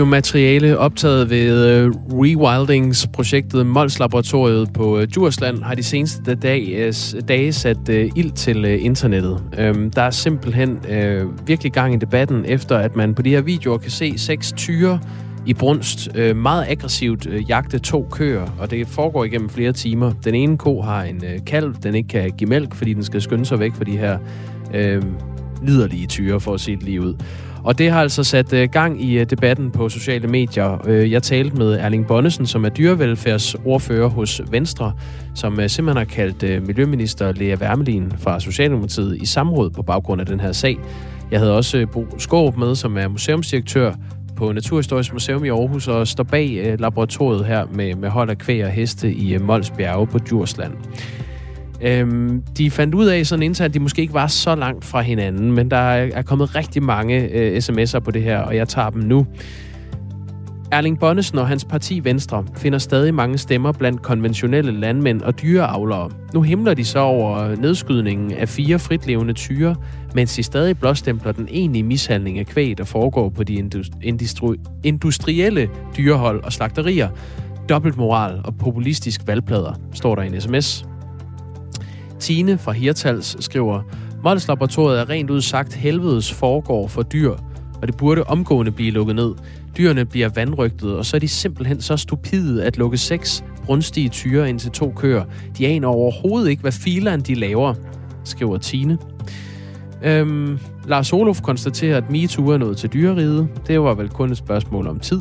Videomateriale optaget ved uh, Rewildings-projektet Mols Laboratoriet på uh, Djursland har de seneste dag, uh, dage sat uh, ild til uh, internettet. Um, der er simpelthen uh, virkelig gang i debatten, efter at man på de her videoer kan se seks tyre i brunst uh, meget aggressivt uh, jagte to køer, og det foregår igennem flere timer. Den ene ko har en uh, kalv, den ikke kan give mælk, fordi den skal skynde sig væk fra de her uh, liderlige tyre, for at se det lige ud. Og det har altså sat øh, gang i øh, debatten på sociale medier. Øh, jeg talte med Erling Bonnesen, som er dyrevelfærdsordfører hos Venstre, som simpelthen har kaldt Miljøminister Lea Wermelin fra Socialdemokratiet i samråd på baggrund af den her sag. Jeg havde også Bo Skåb med, som er museumsdirektør på Naturhistorisk Museum i Aarhus og står bag laboratoriet her med, med hold af kvæg og heste i Mols Bjerge på Djursland. Øhm, de fandt ud af sådan internt, at de måske ikke var så langt fra hinanden, men der er kommet rigtig mange øh, sms'er på det her, og jeg tager dem nu. Erling Bonnesen og hans parti Venstre finder stadig mange stemmer blandt konventionelle landmænd og dyreavlere. Nu himler de så over nedskydningen af fire fritlevende tyre, mens de stadig blåstempler den egentlige mishandling af kvæg, der foregår på de industri- industrielle dyrehold og slagterier. Dobbeltmoral og populistisk valgplader, står der i en sms. Tine fra Hirtals skriver, Molslaboratoriet er rent ud sagt helvedes foregår for dyr, og det burde omgående blive lukket ned. Dyrene bliver vandrygtet, og så er de simpelthen så stupide at lukke seks brunstige tyre ind til to køer. De aner overhovedet ikke, hvad fileren de laver, skriver Tine. Øhm, Lars Olof konstaterer, at MeToo er nået til dyreriget. Det var vel kun et spørgsmål om tid.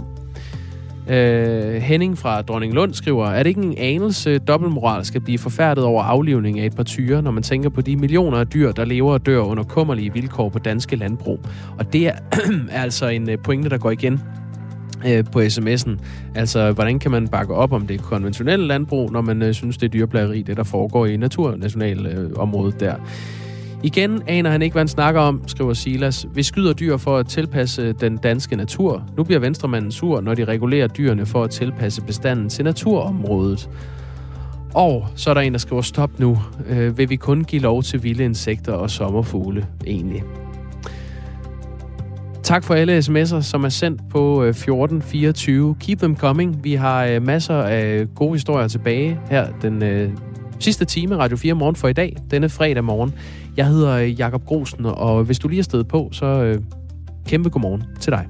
Øh, Henning fra Dronning Lund skriver, er det ikke en anelse dobbeltmoral skal blive forfærdet over aflivning af et par tyre, når man tænker på de millioner af dyr, der lever og dør under kummerlige vilkår på danske landbrug? Og det er, er altså en øh, pointe, der går igen øh, på sms'en. Altså, hvordan kan man bakke op om det konventionelle landbrug, når man øh, synes, det er dyreplageri, det der foregår i naturnationalområdet øh, der? Igen aner han ikke, hvad han snakker om, skriver Silas. Vi skyder dyr for at tilpasse den danske natur. Nu bliver venstremanden sur, når de regulerer dyrene for at tilpasse bestanden til naturområdet. Og så er der en, der skriver, stop nu. Øh, vil vi kun give lov til vilde insekter og sommerfugle, egentlig? Tak for alle sms'er, som er sendt på øh, 1424. Keep them coming. Vi har øh, masser af gode historier tilbage her den øh, sidste time Radio 4 morgen for i dag, denne fredag morgen. Jeg hedder øh, Jakob Grosen, og hvis du lige er stedet på, så øh, kæmpe godmorgen til dig.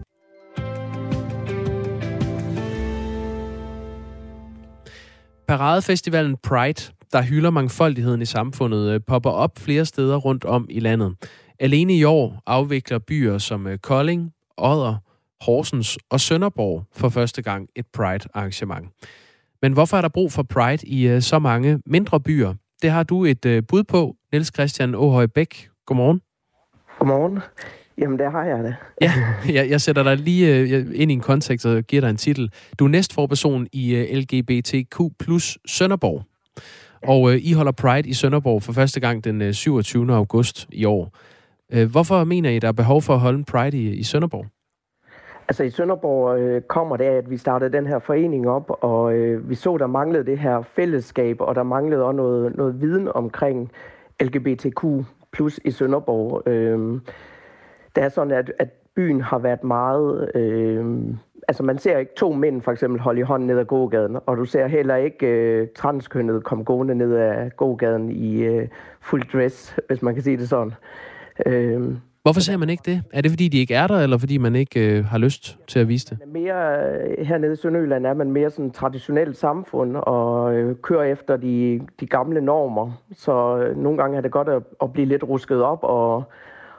Paradefestivalen Pride, der hylder mangfoldigheden i samfundet, øh, popper op flere steder rundt om i landet. Alene i år afvikler byer som øh, Kolding, Odder, Horsens og Sønderborg for første gang et Pride-arrangement. Men hvorfor er der brug for Pride i så mange mindre byer? Det har du et bud på Niels Christian Åhøj Bæk. Godmorgen. Godmorgen. Jamen, det har jeg da. ja, jeg, jeg sætter dig lige uh, ind i en kontekst og giver dig en titel. Du er næstforperson i uh, øh, LGBTQ plus Sønderborg. Og uh, I holder Pride i Sønderborg for første gang den uh, 27. august i år. Uh, hvorfor mener I, der er behov for at holde en Pride i, i Sønderborg? Altså i Sønderborg øh, kommer det af, at vi startede den her forening op, og øh, vi så, der manglede det her fællesskab, og der manglede også noget, noget viden omkring LGBTQ plus i Sønderborg. Øh, det er sådan, at, at byen har været meget... Øh, altså man ser ikke to mænd for eksempel holde i hånden ned ad gågaden, og du ser heller ikke øh, transkønnet komme gående ned ad gågaden i øh, fuld dress, hvis man kan sige det sådan. Øh, Hvorfor ser man ikke det? Er det, fordi de ikke er der, eller fordi man ikke øh, har lyst til at vise det? Mere, øh, hernede i Sønderjylland er man mere sådan traditionelt samfund, og øh, kører efter de, de gamle normer. Så øh, nogle gange er det godt at, at blive lidt rusket op, og,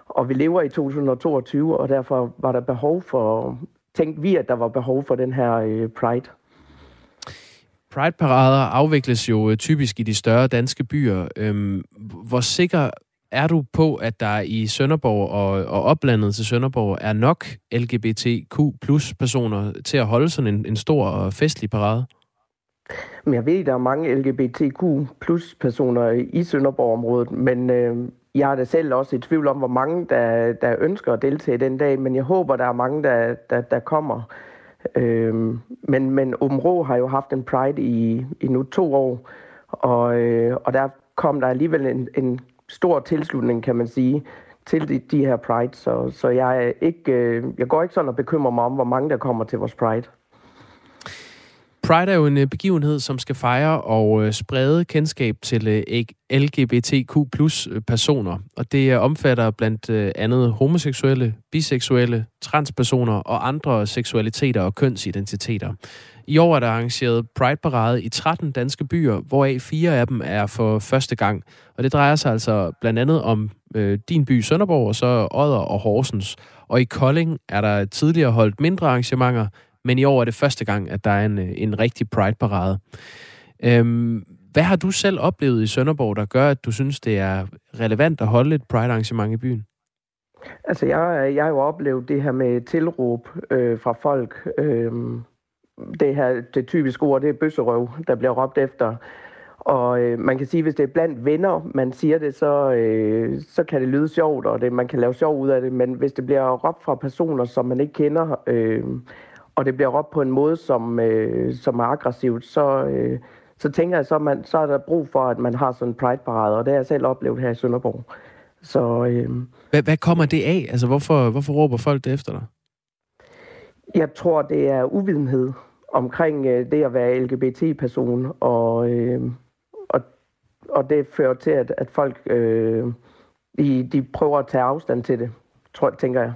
og vi lever i 2022, og derfor var der behov for, tænkte vi, at der var behov for den her øh, Pride. Pride-parader afvikles jo øh, typisk i de større danske byer. Øhm, hvor sikker er du på, at der i Sønderborg og, og oplandet til Sønderborg er nok LGBTQ plus personer til at holde sådan en, en stor og festlig parade? Men jeg ved, at der er mange LGBTQ plus personer i Sønderborg-området, men øh, jeg er da selv også i tvivl om, hvor mange, der, der ønsker at deltage den dag, men jeg håber, der er mange, der, der, der kommer. Øh, men, men Åben Rå har jo haft en Pride i, i nu to år, og, øh, og der kom der alligevel en, en stor tilslutning, kan man sige, til de, de her Pride, så, så jeg, er ikke, øh, jeg går ikke sådan og bekymrer mig om, hvor mange der kommer til vores Pride. Pride er jo en øh, begivenhed, som skal fejre og øh, sprede kendskab til øh, LGBTQ plus personer. Og det omfatter blandt andet homoseksuelle, biseksuelle, transpersoner og andre seksualiteter og kønsidentiteter. I år er der arrangeret Pride-parade i 13 danske byer, hvoraf fire af dem er for første gang. Og det drejer sig altså blandt andet om øh, din by Sønderborg, og så Odder og Horsens. Og i Kolding er der tidligere holdt mindre arrangementer, men i år er det første gang, at der er en, øh, en rigtig Pride-parade. Øhm, hvad har du selv oplevet i Sønderborg, der gør, at du synes, det er relevant at holde et Pride-arrangement i byen? Altså, jeg, jeg har jo oplevet det her med tilråb øh, fra folk. Øh, det her, det typiske ord, det er bøsserøv, der bliver råbt efter. Og øh, man kan sige, hvis det er blandt venner, man siger det, så, øh, så kan det lyde sjovt, og det, man kan lave sjov ud af det. Men hvis det bliver råbt fra personer, som man ikke kender, øh, og det bliver råbt på en måde, som, øh, som er aggressivt, så, øh, så tænker jeg, så, man, så er der brug for, at man har sådan en pride-parade, og det har jeg selv oplevet her i Sønderborg. Så, øh, hvad, hvad kommer det af? Altså, hvorfor, hvorfor råber folk det efter dig? Jeg tror, det er uvidenhed omkring øh, det at være LGBT-person, og, øh, og, og det fører til, at, at folk øh, de, de prøver at tage afstand til det, tror, tænker jeg.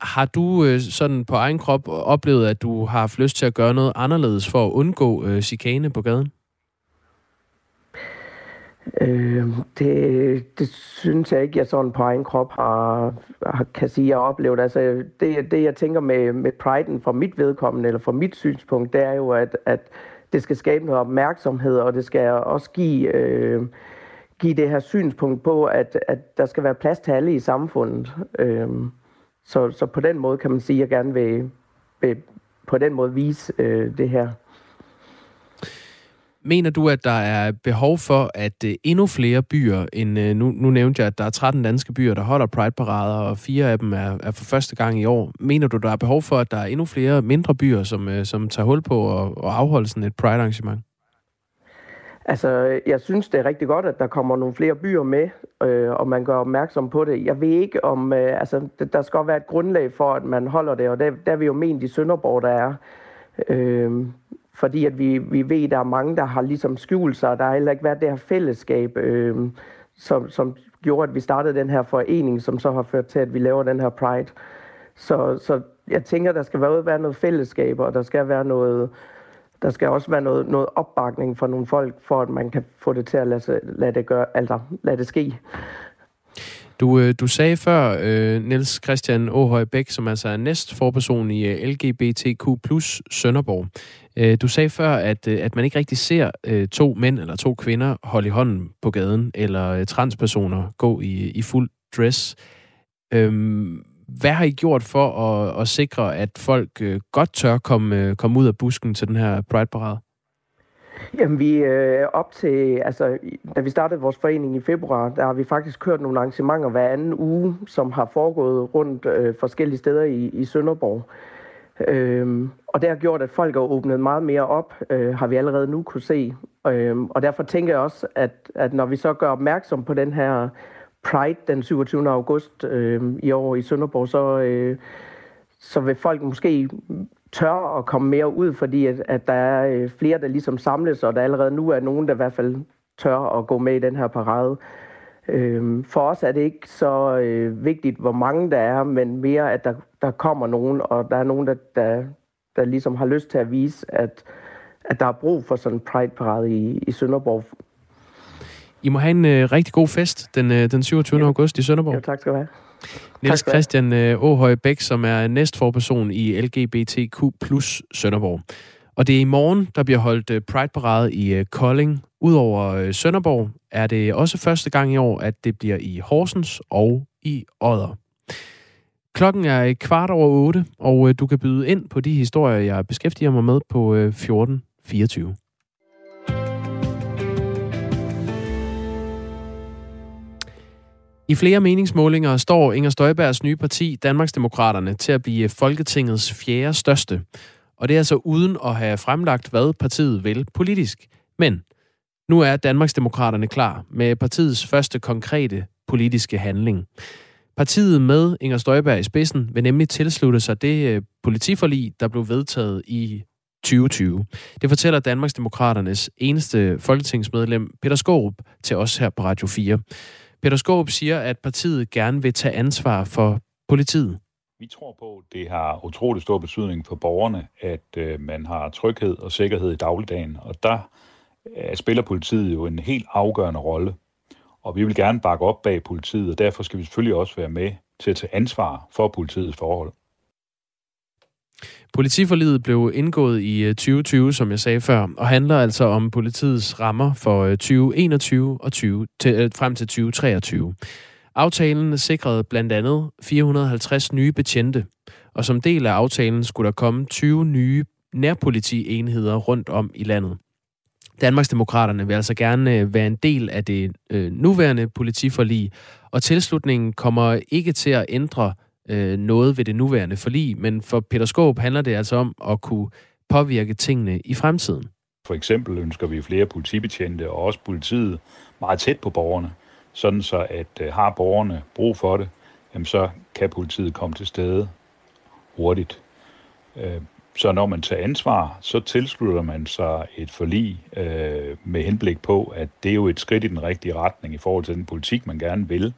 Har du øh, sådan på egen krop oplevet, at du har haft lyst til at gøre noget anderledes for at undgå øh, chikane på gaden? Øh, det, det synes jeg ikke, jeg sådan på egen krop har, har kan sige, jeg har oplevet. Altså, det, det, jeg tænker med, med priden fra mit vedkommende, eller fra mit synspunkt, det er jo, at, at det skal skabe noget opmærksomhed, og det skal også give, øh, give det her synspunkt på, at, at der skal være plads til alle i samfundet. Øh, så, så på den måde kan man sige, at jeg gerne vil, vil på den måde vise øh, det her. Mener du, at der er behov for, at øh, endnu flere byer, end øh, nu, nu nævnte jeg, at der er 13 danske byer, der holder Pride-parader, og fire af dem er, er for første gang i år. Mener du, der er behov for, at der er endnu flere mindre byer, som, øh, som tager hul på og, og afholder sådan et Pride-arrangement? Altså, jeg synes, det er rigtig godt, at der kommer nogle flere byer med, øh, og man gør opmærksom på det. Jeg ved ikke om, øh, altså, der skal være et grundlag for, at man holder det, og der, der er vi jo ment i Sønderborg, der er. Øh, fordi at vi, vi ved, at der er mange, der har ligesom skjult sig, og der har heller ikke været det her fællesskab, øh, som, som gjorde, at vi startede den her forening, som så har ført til, at vi laver den her Pride. Så, så jeg tænker, der skal være, være noget fællesskab, og der skal være noget, der skal også være noget, noget opbakning fra nogle folk, for at man kan få det til at lade, lade det, gøre, altså, lade det ske. Du, øh, du sagde før, øh, Niels Christian Åhøj Bæk, som altså er næstforperson i øh, LGBTQ plus Sønderborg. Øh, du sagde før, at, øh, at man ikke rigtig ser øh, to mænd eller to kvinder holde i hånden på gaden, eller øh, transpersoner gå i, i fuld dress. Øhm, hvad har I gjort for at, at sikre, at folk øh, godt tør komme, øh, komme ud af busken til den her Pride-parade? Jamen, vi øh, op til, altså, da vi startede vores forening i februar, der har vi faktisk kørt nogle arrangementer hver anden uge, som har foregået rundt øh, forskellige steder i, i Sønderborg. Øhm, og det har gjort, at folk har åbnet meget mere op, øh, har vi allerede nu kunne se. Øhm, og derfor tænker jeg også, at, at når vi så gør opmærksom på den her Pride den 27. august øh, i år i Sønderborg, så, øh, så vil folk måske tør at komme mere ud, fordi at, at der er øh, flere, der ligesom samles, og der allerede nu er nogen, der i hvert fald tør at gå med i den her parade. Øh, for os er det ikke så øh, vigtigt, hvor mange der er, men mere, at der, der kommer nogen, og der er nogen, der, der, der ligesom har lyst til at vise, at, at der er brug for sådan en Pride-parade i, i Sønderborg. I må have en øh, rigtig god fest den, øh, den 27. Ja. august i Sønderborg. Jo, tak skal du have. Niels Christian øh, Åhøj Bæk, som er næstforperson i LGBTQ plus Sønderborg. Og det er i morgen, der bliver holdt øh, Pride-parade i øh, Kolding. Udover Sønderborg er det også første gang i år, at det bliver i Horsens og i Odder. Klokken er kvart over otte, og du kan byde ind på de historier, jeg beskæftiger mig med på 1424. I flere meningsmålinger står Inger Støjbergs nye parti, Danmarksdemokraterne, til at blive Folketingets fjerde største. Og det er altså uden at have fremlagt, hvad partiet vil politisk. Men nu er Danmarksdemokraterne klar med partiets første konkrete politiske handling. Partiet med Inger Støjberg i spidsen vil nemlig tilslutte sig det øh, politiforlig, der blev vedtaget i 2020. Det fortæller Danmarksdemokraternes eneste folketingsmedlem, Peter Skorup, til os her på Radio 4. Peter Skåb siger, at partiet gerne vil tage ansvar for politiet. Vi tror på, at det har utrolig stor betydning for borgerne, at øh, man har tryghed og sikkerhed i dagligdagen. Og der øh, spiller politiet jo en helt afgørende rolle. Og vi vil gerne bakke op bag politiet, og derfor skal vi selvfølgelig også være med til at tage ansvar for politiets forhold. Politiforliget blev indgået i øh, 2020, som jeg sagde før, og handler altså om politiets rammer for øh, 2021 og 20, til, øh, frem til 2023. Aftalen sikrede blandt andet 450 nye betjente, og som del af aftalen skulle der komme 20 nye nærpolitienheder rundt om i landet. Danmarksdemokraterne vil altså gerne være en del af det nuværende politiforlig, og tilslutningen kommer ikke til at ændre øh, noget ved det nuværende forlig, men for Peter Skåb handler det altså om at kunne påvirke tingene i fremtiden. For eksempel ønsker vi flere politibetjente og også politiet meget tæt på borgerne, sådan så at øh, har borgerne brug for det, jamen så kan politiet komme til stede hurtigt. Øh, så når man tager ansvar, så tilslutter man sig et forlig øh, med henblik på, at det er jo et skridt i den rigtige retning i forhold til den politik, man gerne vil.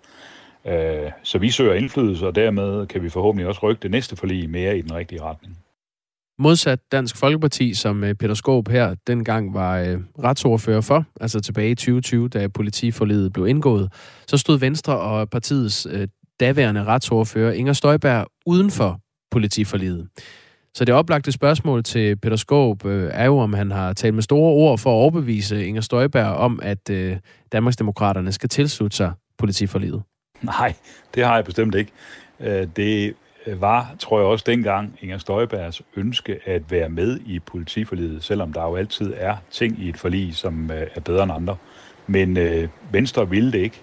Øh, så vi søger indflydelse, og dermed kan vi forhåbentlig også rykke det næste forlig mere i den rigtige retning. Modsat Dansk Folkeparti, som øh, Peter Skåb her dengang var øh, retsordfører for, altså tilbage i 2020, da politiforledet blev indgået, så stod Venstre og partiets øh, daværende retsordfører Inger Støjberg uden for politiforledet. Så det oplagte spørgsmål til Peter Skåb øh, er jo, om han har talt med store ord for at overbevise Inger Støjberg om, at øh, Danmarksdemokraterne skal tilslutte sig politiforliget. Nej, det har jeg bestemt ikke. Øh, det var, tror jeg også dengang, Inger Støjbergs ønske at være med i politiforliget, selvom der jo altid er ting i et forlig, som øh, er bedre end andre. Men øh, Venstre ville det ikke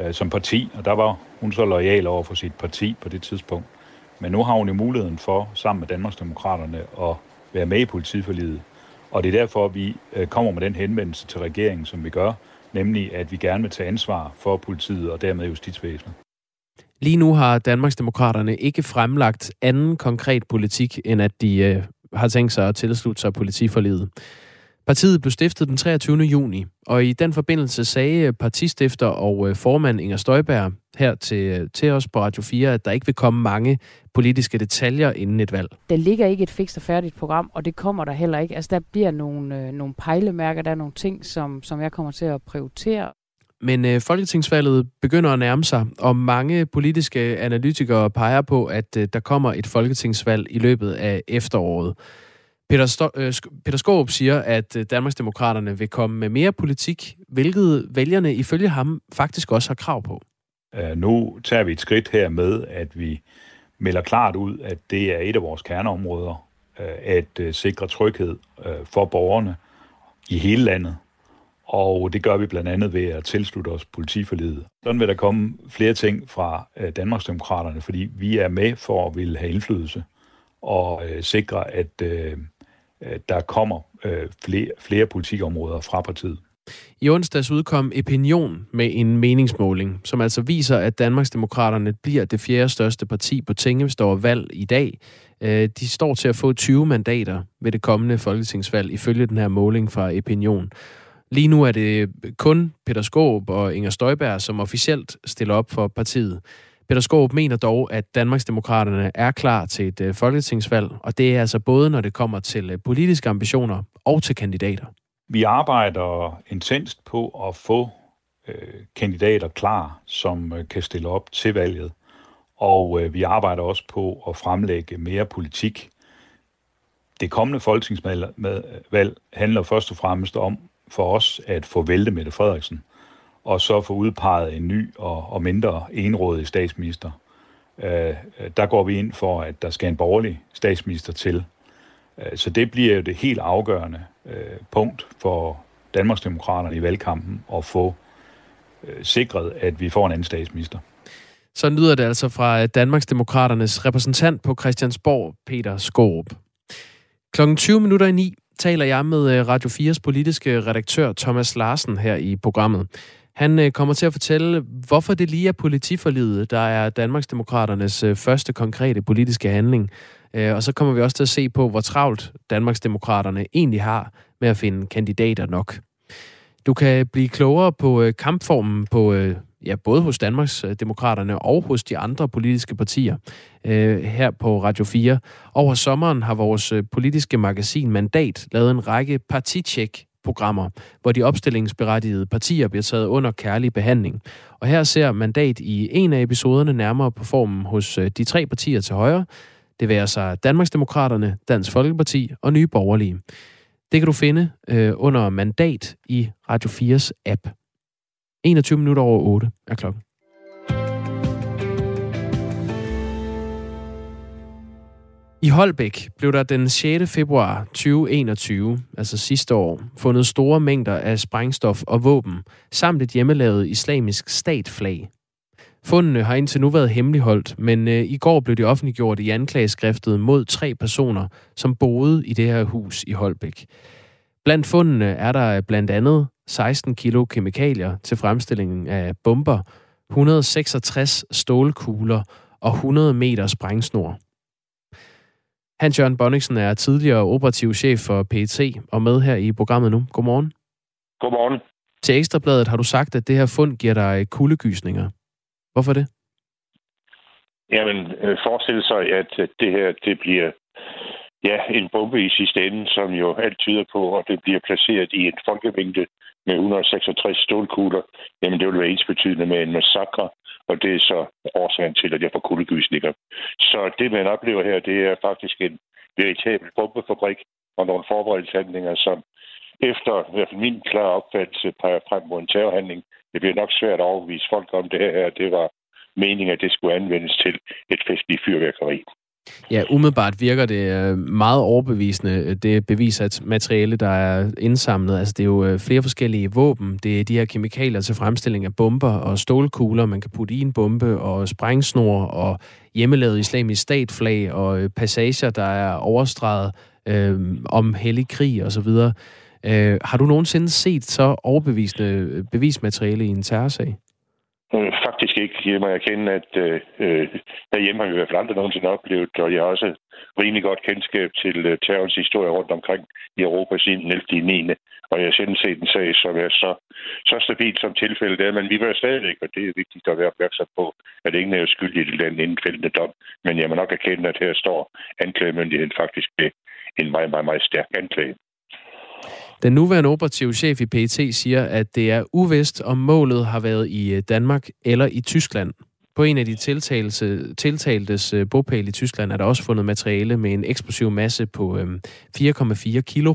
øh, som parti, og der var hun så lojal over for sit parti på det tidspunkt. Men nu har hun jo muligheden for, sammen med Danmarksdemokraterne, at være med i politiforliget. Og det er derfor, vi øh, kommer med den henvendelse til regeringen, som vi gør, nemlig at vi gerne vil tage ansvar for politiet og dermed justitsvæsenet. Lige nu har Danmarksdemokraterne ikke fremlagt anden konkret politik, end at de øh, har tænkt sig at tilslutte sig politiforlidet. Partiet blev stiftet den 23. juni, og i den forbindelse sagde partistifter og øh, formand Inger Støjberg her til, øh, til os på Radio 4, at der ikke vil komme mange politiske detaljer inden et valg. Der ligger ikke et fikst og færdigt program, og det kommer der heller ikke. Altså der bliver nogle, øh, nogle pejlemærker, der er nogle ting, som, som jeg kommer til at prioritere. Men øh, folketingsvalget begynder at nærme sig, og mange politiske analytikere peger på, at øh, der kommer et folketingsvalg i løbet af efteråret. Peter, Sto- øh, Peter Skåb siger, at øh, Danmarksdemokraterne vil komme med mere politik, hvilket vælgerne ifølge ham faktisk også har krav på. Nu tager vi et skridt her med, at vi melder klart ud, at det er et af vores kerneområder, øh, at øh, sikre tryghed for borgerne i hele landet. Og det gør vi blandt andet ved at tilslutte os politiforlidet. Sådan vil der komme flere ting fra Danmarksdemokraterne, fordi vi er med for at ville have indflydelse og sikre, at Øh, Øh, der kommer øh, flere, flere politikområder fra partiet. I onsdags udkom Opinion med en meningsmåling, som altså viser, at Danmarksdemokraterne bliver det fjerde største parti på tinge, hvis valg i dag. Øh, de står til at få 20 mandater ved det kommende folketingsvalg, ifølge den her måling fra Opinion. Lige nu er det kun Peter Skåb og Inger Støjberg, som officielt stiller op for partiet. Peter Skåb mener dog, at Danmarksdemokraterne er klar til et øh, folketingsvalg, og det er altså både, når det kommer til øh, politiske ambitioner og til kandidater. Vi arbejder intenst på at få øh, kandidater klar, som øh, kan stille op til valget. Og øh, vi arbejder også på at fremlægge mere politik. Det kommende folketingsvalg øh, handler først og fremmest om for os at få vælte Mette Frederiksen og så få udpeget en ny og, og mindre enrådig statsminister. Øh, der går vi ind for, at der skal en borgerlig statsminister til. Øh, så det bliver jo det helt afgørende øh, punkt for Danmarksdemokraterne i valgkampen at få øh, sikret, at vi får en anden statsminister. Så lyder det altså fra Danmarksdemokraternes repræsentant på Christiansborg, Peter Skåb. Klokken 20 minutter i 9 taler jeg med øh, Radio 4's politiske redaktør Thomas Larsen her i programmet. Han øh, kommer til at fortælle, hvorfor det lige er politiforlidet, der er Danmarksdemokraternes øh, første konkrete politiske handling. Øh, og så kommer vi også til at se på, hvor travlt Danmarksdemokraterne egentlig har med at finde kandidater nok. Du kan blive klogere på øh, kampformen på øh, ja, både hos Danmarks Demokraterne og hos de andre politiske partier øh, her på Radio 4. Over sommeren har vores øh, politiske magasin Mandat lavet en række partitjek programmer, hvor de opstillingsberettigede partier bliver taget under kærlig behandling. Og her ser Mandat i en af episoderne nærmere på formen hos øh, de tre partier til højre. Det værer sig Danmarksdemokraterne, Dansk Folkeparti og Nye Borgerlige. Det kan du finde øh, under Mandat i Radio 4's app. 21 minutter over 8 er klokken. I Holbæk blev der den 6. februar 2021, altså sidste år, fundet store mængder af sprængstof og våben, samt et hjemmelavet islamisk statflag. Fundene har indtil nu været hemmeligholdt, men øh, i går blev de offentliggjort i anklageskriftet mod tre personer, som boede i det her hus i Holbæk. Blandt fundene er der blandt andet 16 kilo kemikalier til fremstillingen af bomber, 166 stålkugler og 100 meter sprængsnor. Hans Jørgen Bonniksen er tidligere operativ chef for PET og med her i programmet nu. Godmorgen. Godmorgen. Til Ekstrabladet har du sagt, at det her fund giver dig kuldegysninger. Hvorfor det? Jamen, øh, forestil sig, at det her det bliver ja, en bombe i sidste ende, som jo alt tyder på, og det bliver placeret i en folkemængde med 166 stålkugler. Jamen, det vil være ens betydende med en massakre, og det er så årsagen til, at jeg får kuldegysninger. Så det, man oplever her, det er faktisk en veritabel bombefabrik og nogle forberedelseshandlinger, som efter i hvert fald min klare opfattelse peger frem mod en terrorhandling. Det bliver nok svært at overbevise folk om det her. Det var meningen, at det skulle anvendes til et festligt fyrværkeri. Ja, umiddelbart virker det øh, meget overbevisende, det beviser materiale, der er indsamlet. Altså, det er jo øh, flere forskellige våben. Det er de her kemikalier til fremstilling af bomber og stålkugler, man kan putte i en bombe, og sprængsnor og hjemmelavet islamisk statflag og øh, passager, der er overstreget øh, om hellig krig osv. Øh, har du nogensinde set så overbevisende bevismateriale i en terrorsag? Øh, faktisk ikke. Jeg må erkende, at øh, øh, derhjemme har vi i hvert fald aldrig nogensinde oplevet, og jeg har også rimelig godt kendskab til øh, terrorens historie rundt omkring i Europa siden 11. 9. Og jeg har sjældent set en sag, som er så, så stabil som tilfældet er. Men vi vil stadigvæk, og det er vigtigt at være opmærksom på, at ingen er skyldig i den indfældende dom. Men jeg må nok erkende, at her står anklagemyndigheden faktisk med en meget, meget, meget stærk anklage. Den nuværende operative chef i PET siger, at det er uvist, om målet har været i øh, Danmark eller i Tyskland. På en af de tiltaltes øh, bopæl i Tyskland er der også fundet materiale med en eksplosiv masse på øhm, 4,4 kilo.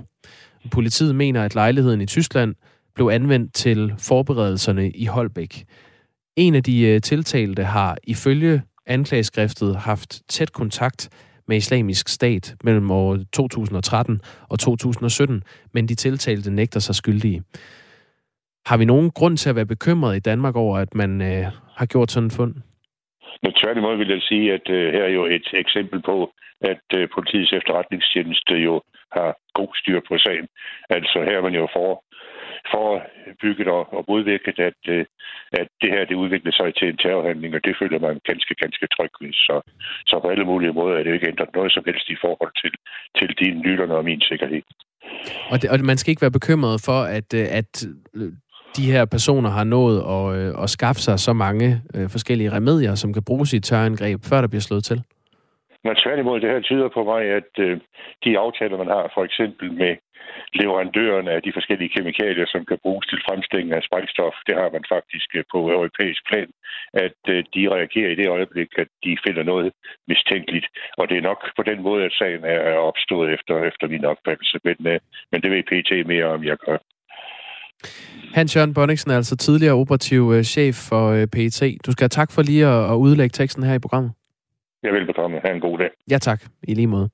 Politiet mener, at lejligheden i Tyskland blev anvendt til forberedelserne i Holbæk. En af de øh, tiltalte har ifølge anklageskriftet haft tæt kontakt med islamisk stat mellem år 2013 og 2017, men de tiltalte nægter sig skyldige. Har vi nogen grund til at være bekymret i Danmark over, at man øh, har gjort sådan en fund? Men tværtimod vil jeg sige, at øh, her er jo et eksempel på, at øh, politiets efterretningstjeneste jo har god styr på sagen. Altså her er man jo for, forebygget og, og modvirket, at, øh, at det her det udvikler sig til en terrorhandling, og det føler man ganske, ganske tryg ved. Så, så på alle mulige måder er det jo ikke ændret noget som helst i forhold til, til dine lytterne og min sikkerhed. Og, det, og man skal ikke være bekymret for, at, øh, at de her personer har nået at, øh, at skaffe sig så mange forskellige remedier, som kan bruges i terrorangreb, før der bliver slået til? Men tværtimod, det her tyder på mig, at øh, de aftaler, man har for eksempel med leverandørerne af de forskellige kemikalier, som kan bruges til fremstilling af sprængstof, det har man faktisk øh, på europæisk plan, at øh, de reagerer i det øjeblik, at de finder noget mistænkeligt. Og det er nok på den måde, at sagen er opstået efter, efter min opfattelse. Men, øh, men det ved PT mere om, jeg gør. Hans-Jørgen Bonniksen er altså tidligere operativ chef for PET. Du skal have tak for lige at, at udlægge teksten her i programmet. Jeg vil bekomme. Ha' en god dag. Ja, tak. I lige måde.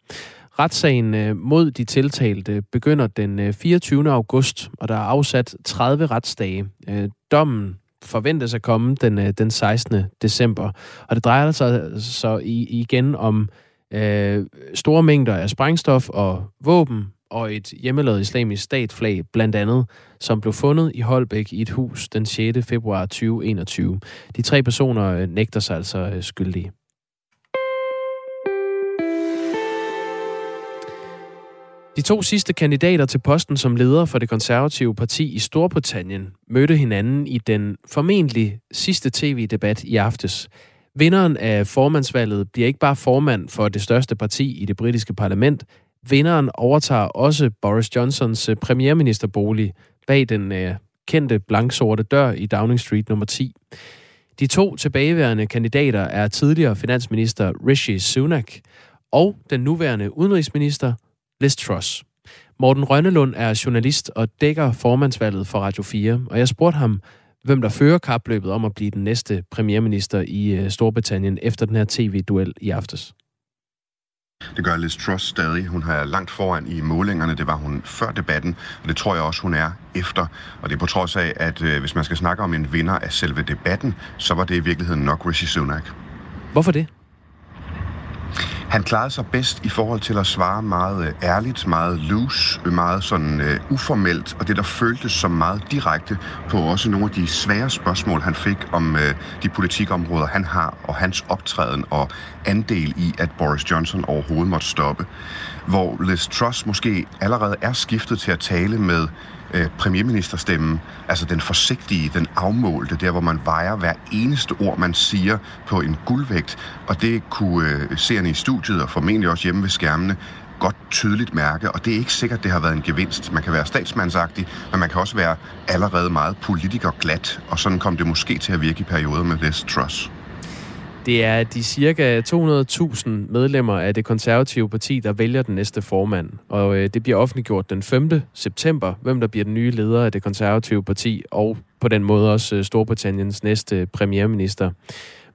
Retssagen øh, mod de tiltalte begynder den øh, 24. August, og der er afsat 30 retsdage. Øh, dommen forventes at komme den, den 16. december. Og det drejer sig så igen om øh, store mængder af sprængstof og våben, og et hjemmelavet islamisk statflag blandt andet, som blev fundet i Holbæk i et hus den 6. februar 2021. De tre personer nægter sig altså skyldige. De to sidste kandidater til posten som leder for det konservative parti i Storbritannien mødte hinanden i den formentlig sidste tv-debat i aftes. Vinderen af formandsvalget bliver ikke bare formand for det største parti i det britiske parlament. Vinderen overtager også Boris Johnsons eh, premierministerbolig bag den eh, kendte blanksorte dør i Downing Street nummer 10. De to tilbageværende kandidater er tidligere finansminister Rishi Sunak og den nuværende udenrigsminister Liz Truss. Morten Rønnelund er journalist og dækker formandsvalget for Radio 4, og jeg spurgte ham, hvem der fører kapløbet om at blive den næste premierminister i øh, Storbritannien efter den her tv-duel i aftes. Det gør Liz Truss stadig. Hun har langt foran i målingerne. Det var hun før debatten, og det tror jeg også, hun er efter. Og det er på trods af, at øh, hvis man skal snakke om en vinder af selve debatten, så var det i virkeligheden nok Rishi Sunak. Hvorfor det? Han klarede sig bedst i forhold til at svare meget øh, ærligt, meget loose, meget sådan uh, uformelt, og det der føltes som meget direkte på også nogle af de svære spørgsmål, han fik om uh, de politikområder, han har, og hans optræden og andel i, at Boris Johnson overhovedet måtte stoppe. Hvor Liz Truss måske allerede er skiftet til at tale med øh, premierministerstemmen, altså den forsigtige, den afmålte, der hvor man vejer hver eneste ord, man siger på en guldvægt, og det kunne øh, seerne i studiet og formentlig også hjemme ved skærmene godt tydeligt mærke, og det er ikke sikkert, det har været en gevinst. Man kan være statsmandsagtig, men man kan også være allerede meget politikerglat, og sådan kom det måske til at virke i perioder med Liz Truss. Det er de cirka 200.000 medlemmer af det konservative parti, der vælger den næste formand. Og øh, det bliver offentliggjort den 5. september, hvem der bliver den nye leder af det konservative parti, og på den måde også øh, Storbritanniens næste premierminister.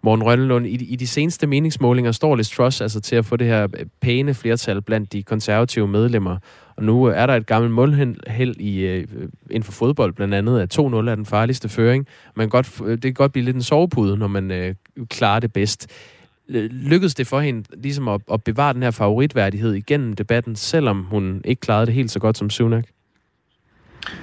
Morten Rønnelund, i, i de seneste meningsmålinger står Liz Truss altså til at få det her øh, pæne flertal blandt de konservative medlemmer. Og nu øh, er der et gammelt målhæld i, øh, inden for fodbold, blandt andet, at 2-0 er den farligste føring. Man godt, det kan godt blive lidt en sovepude, når man øh, klarer det bedst. Lykkedes det for hende ligesom at, at bevare den her favoritværdighed igennem debatten, selvom hun ikke klarede det helt så godt som Sunak?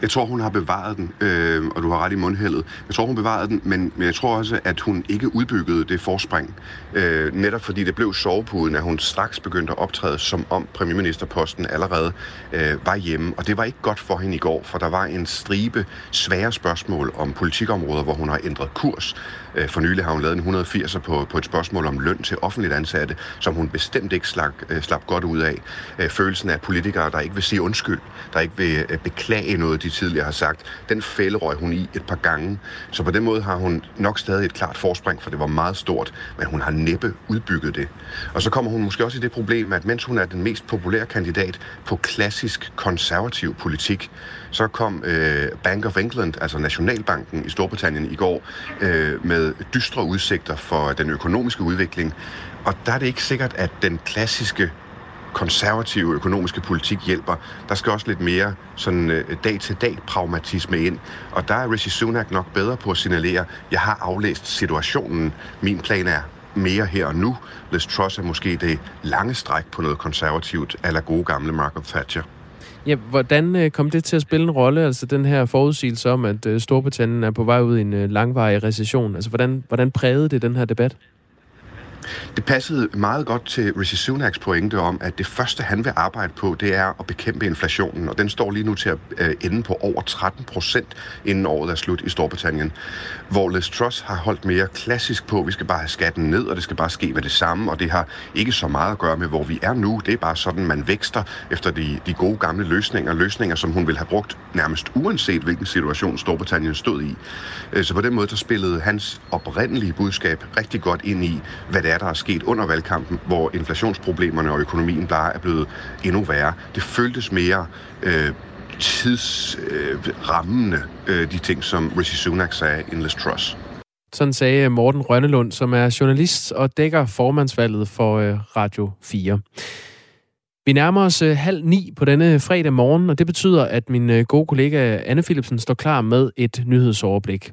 Jeg tror, hun har bevaret den, øh, og du har ret i mundhældet. Jeg tror, hun bevarede den, men, men jeg tror også, at hun ikke udbyggede det forspring. Øh, netop fordi det blev sovepuden, at hun straks begyndte at optræde, som om premierministerposten allerede øh, var hjemme. Og det var ikke godt for hende i går, for der var en stribe svære spørgsmål om politikområder, hvor hun har ændret kurs. Øh, for nylig har hun lavet en 180'er på, på et spørgsmål om løn til offentligt ansatte, som hun bestemt ikke slap, øh, slap godt ud af. Øh, følelsen af politikere, der ikke vil sige undskyld, der ikke vil beklage noget, de tidligere har sagt, den fælde røg hun i et par gange. Så på den måde har hun nok stadig et klart forspring, for det var meget stort, men hun har næppe udbygget det. Og så kommer hun måske også i det problem, at mens hun er den mest populære kandidat på klassisk konservativ politik, så kom øh, Bank of England, altså Nationalbanken i Storbritannien i går, øh, med dystre udsigter for den økonomiske udvikling. Og der er det ikke sikkert, at den klassiske konservative økonomiske politik hjælper. Der skal også lidt mere sådan øh, dag-til-dag pragmatisme ind. Og der er Rishi Sunak nok bedre på at signalere, jeg har aflæst situationen. Min plan er mere her og nu. Liz Truss er måske det lange stræk på noget konservativt, eller gode gamle Margaret Thatcher. Ja, hvordan øh, kom det til at spille en rolle, altså den her forudsigelse om, at øh, Storbritannien er på vej ud i en øh, langvarig recession? Altså, hvordan, hvordan prægede det den her debat? Det passede meget godt til Rishi Sunaks pointe om, at det første, han vil arbejde på, det er at bekæmpe inflationen, og den står lige nu til at øh, ende på over 13 procent, inden året er slut i Storbritannien. Hvor Liz Truss har holdt mere klassisk på, at vi skal bare have skatten ned, og det skal bare ske med det samme, og det har ikke så meget at gøre med, hvor vi er nu. Det er bare sådan, man vækster efter de, de gode gamle løsninger, løsninger, som hun vil have brugt nærmest uanset, hvilken situation Storbritannien stod i. Øh, så på den måde, der spillede hans oprindelige budskab rigtig godt ind i, hvad det er, der er sket under valgkampen, hvor inflationsproblemerne og økonomien bare er blevet endnu værre. Det føltes mere øh, tidsrammende, øh, øh, de ting, som Rishi Sunak sagde in Liz Truss. Sådan sagde Morten Rønnelund, som er journalist og dækker formandsvalget for øh, Radio 4. Vi nærmer os øh, halv ni på denne fredag morgen, og det betyder, at min øh, gode kollega Anne Philipsen står klar med et nyhedsoverblik.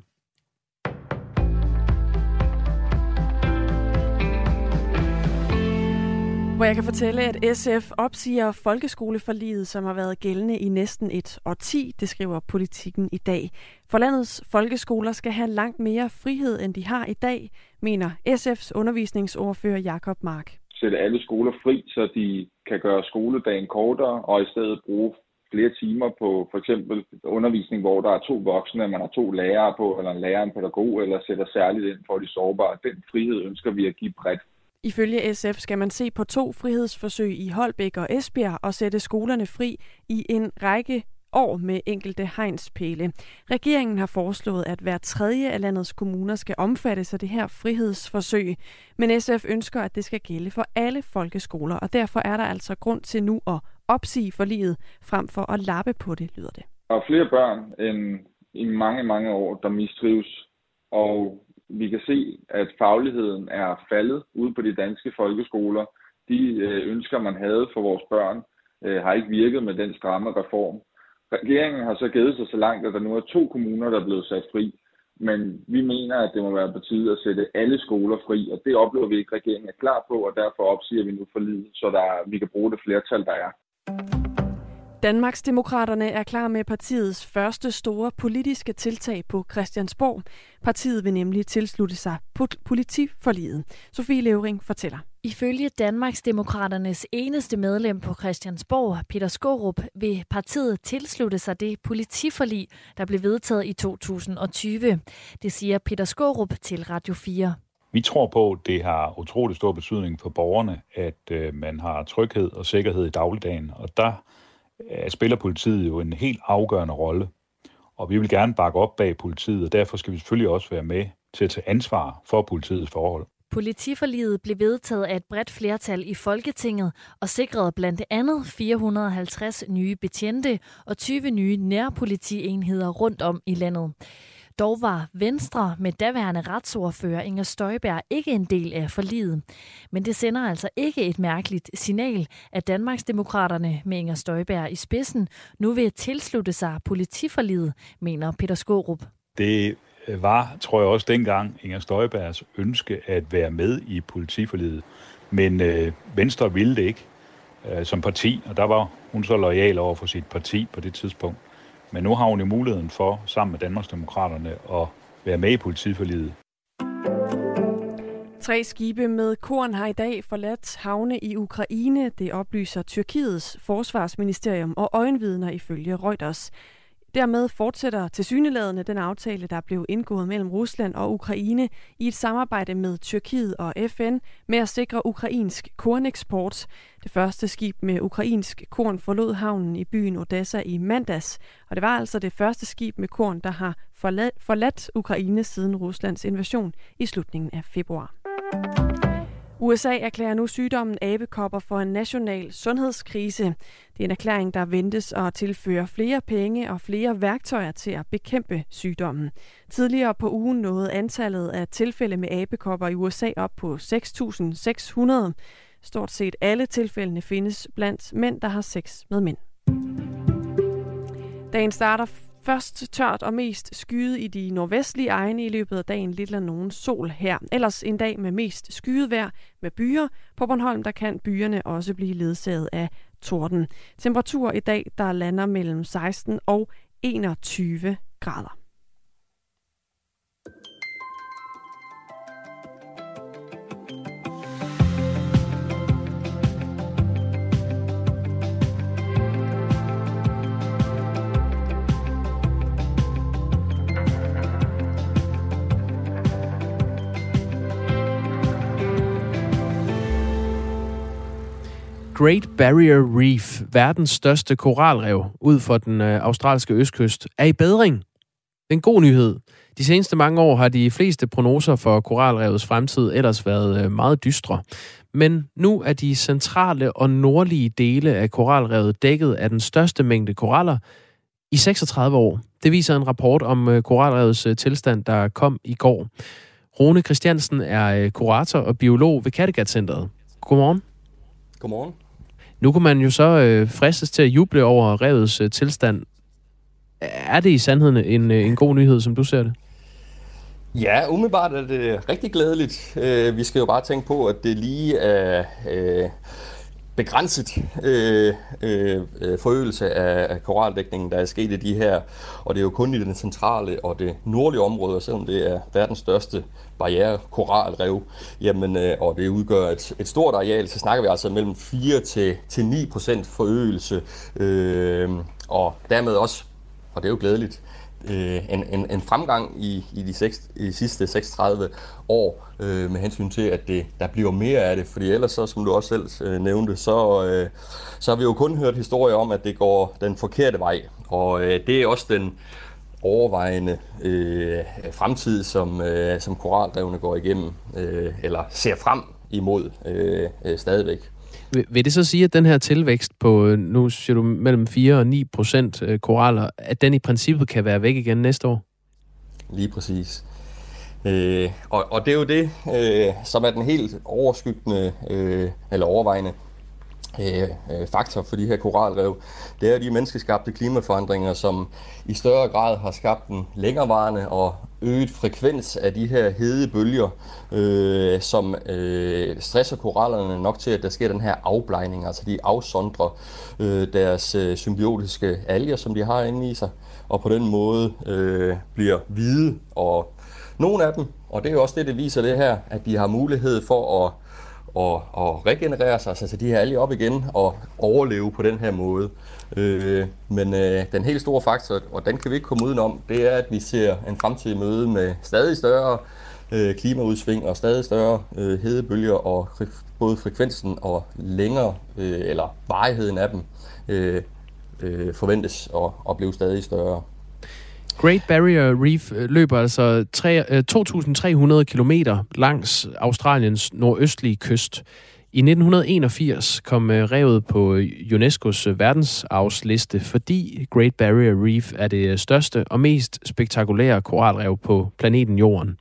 Hvor jeg kan fortælle, at SF opsiger folkeskoleforliget, som har været gældende i næsten et årti, det skriver politikken i dag. For landets folkeskoler skal have langt mere frihed, end de har i dag, mener SF's undervisningsordfører Jakob Mark. Sætte alle skoler fri, så de kan gøre skoledagen kortere, og i stedet bruge flere timer på for eksempel undervisning, hvor der er to voksne, man har to lærere på, eller en lærer en pædagog, eller sætter særligt ind for de sårbare. Den frihed ønsker vi at give bredt. Ifølge SF skal man se på to frihedsforsøg i Holbæk og Esbjerg og sætte skolerne fri i en række år med enkelte hegnspæle. Regeringen har foreslået, at hver tredje af landets kommuner skal omfattes af det her frihedsforsøg, men SF ønsker, at det skal gælde for alle folkeskoler, og derfor er der altså grund til nu at opsige forliget, frem for at lappe på det, lyder det. Der er flere børn end i mange, mange år, der mistrives, og vi kan se, at fagligheden er faldet ude på de danske folkeskoler. De øh, ønsker, man havde for vores børn, øh, har ikke virket med den stramme reform. Regeringen har så givet sig så langt, at der nu er to kommuner, der er blevet sat fri. Men vi mener, at det må være på tide at sætte alle skoler fri, og det oplever vi ikke, at regeringen er klar på, og derfor opsiger vi nu forlidet, så der, vi kan bruge det flertal, der er. Danmarksdemokraterne er klar med partiets første store politiske tiltag på Christiansborg. Partiet vil nemlig tilslutte sig politiforliget. Sofie Levering fortæller. Ifølge Danmarksdemokraternes eneste medlem på Christiansborg, Peter Skorup, vil partiet tilslutte sig det politiforlig, der blev vedtaget i 2020. Det siger Peter Skorup til Radio 4. Vi tror på, at det har utrolig stor betydning for borgerne, at øh, man har tryghed og sikkerhed i dagligdagen. Og der Øh, spiller politiet jo en helt afgørende rolle. Og vi vil gerne bakke op bag politiet, og derfor skal vi selvfølgelig også være med til at tage ansvar for politiets forhold. Politiforliget blev vedtaget af et bredt flertal i Folketinget og sikrede blandt andet 450 nye betjente og 20 nye nærpolitienheder rundt om i landet. Dog var Venstre med daværende retsordfører Inger Støjberg ikke en del af forliget. Men det sender altså ikke et mærkeligt signal, at Danmarksdemokraterne med Inger Støjberg i spidsen nu vil tilslutte sig politiforliget, mener Peter Skorup. Det var, tror jeg også dengang, Inger Støjbergs ønske at være med i politiforliget. Men øh, Venstre ville det ikke øh, som parti, og der var hun så lojal over for sit parti på det tidspunkt. Men nu har hun jo muligheden for, sammen med Danmarksdemokraterne, at være med i politiforliget. Tre skibe med korn har i dag forladt havne i Ukraine, det oplyser Tyrkiets forsvarsministerium og øjenvidner ifølge Reuters. Dermed fortsætter tilsyneladende den aftale, der blev indgået mellem Rusland og Ukraine i et samarbejde med Tyrkiet og FN med at sikre ukrainsk korneksport. Det første skib med ukrainsk korn forlod havnen i byen Odessa i mandags, og det var altså det første skib med korn, der har forladt Ukraine siden Ruslands invasion i slutningen af februar. USA erklærer nu sygdommen abekopper for en national sundhedskrise. Det er en erklæring, der ventes at tilføre flere penge og flere værktøjer til at bekæmpe sygdommen. Tidligere på ugen nåede antallet af tilfælde med abekopper i USA op på 6.600. Stort set alle tilfældene findes blandt mænd, der har sex med mænd. Dagen starter Først tørt og mest skyet i de nordvestlige egne i løbet af dagen lidt eller nogen sol her. Ellers en dag med mest skyet vejr med byer. På Bornholm der kan byerne også blive ledsaget af torden. Temperatur i dag der lander mellem 16 og 21 grader. Great Barrier Reef, verdens største koralrev ud for den øh, australske østkyst, er i bedring. Det er en god nyhed. De seneste mange år har de fleste prognoser for koralrevets fremtid ellers været øh, meget dystre. Men nu er de centrale og nordlige dele af koralrevet dækket af den største mængde koraller i 36 år. Det viser en rapport om øh, koralrevets tilstand, der kom i går. Rune Christiansen er kurator og biolog ved Kattegat-centret. Godmorgen. Godmorgen. Nu kunne man jo så øh, fristes til at juble over revets øh, tilstand. Er det i sandheden en, øh, en god nyhed, som du ser det? Ja, umiddelbart er det rigtig glædeligt. Øh, vi skal jo bare tænke på, at det lige er... Øh, begrænset øh, øh, forøgelse af, koraldækningen, der er sket i de her, og det er jo kun i den centrale og det nordlige område, selvom det er verdens største barriere, koralrev, jamen, øh, og det udgør et, et stort areal, så snakker vi altså mellem 4 til, til 9 procent forøgelse, øh, og dermed også, og det er jo glædeligt, øh, en, en, en fremgang i, i de, seks, i de sidste 36 år øh, med hensyn til, at det, der bliver mere af det. Fordi ellers, så, som du også selv øh, nævnte, så, øh, så har vi jo kun hørt historier om, at det går den forkerte vej. Og øh, det er også den overvejende øh, fremtid, som, øh, som koralrevne går igennem, øh, eller ser frem imod øh, øh, stadigvæk. Vil, det så sige, at den her tilvækst på, øh, nu siger du, mellem 4 og 9 procent øh, koraller, at den i princippet kan være væk igen næste år? Lige præcis. Øh, og, og det er jo det, øh, som er den helt overskyggende, øh, eller overvejende Øh, øh, faktor for de her koralrev, det er de menneskeskabte klimaforandringer, som i større grad har skabt en længerevarende og øget frekvens af de her hede bølger, øh, som øh, stresser korallerne nok til, at der sker den her afblejning, altså de afsondrer øh, deres øh, symbiotiske alger, som de har inde i sig, og på den måde øh, bliver hvide. Og nogle af dem, og det er jo også det, det viser det her, at de har mulighed for at og, og regenerere sig, altså de her alger op igen og overleve på den her måde. Øh, men øh, den helt store faktor, og den kan vi ikke komme udenom, det er, at vi ser en fremtidig møde med stadig større øh, klimaudsving og stadig større øh, hedebølger, og både frekvensen og længere, øh, eller varigheden af dem, øh, øh, forventes at, at blive stadig større. Great Barrier Reef øh, løber altså 2.300 øh, km langs Australiens nordøstlige kyst. I 1981 kom øh, revet på UNESCO's verdensarvsliste, fordi Great Barrier Reef er det største og mest spektakulære koralrev på planeten Jorden.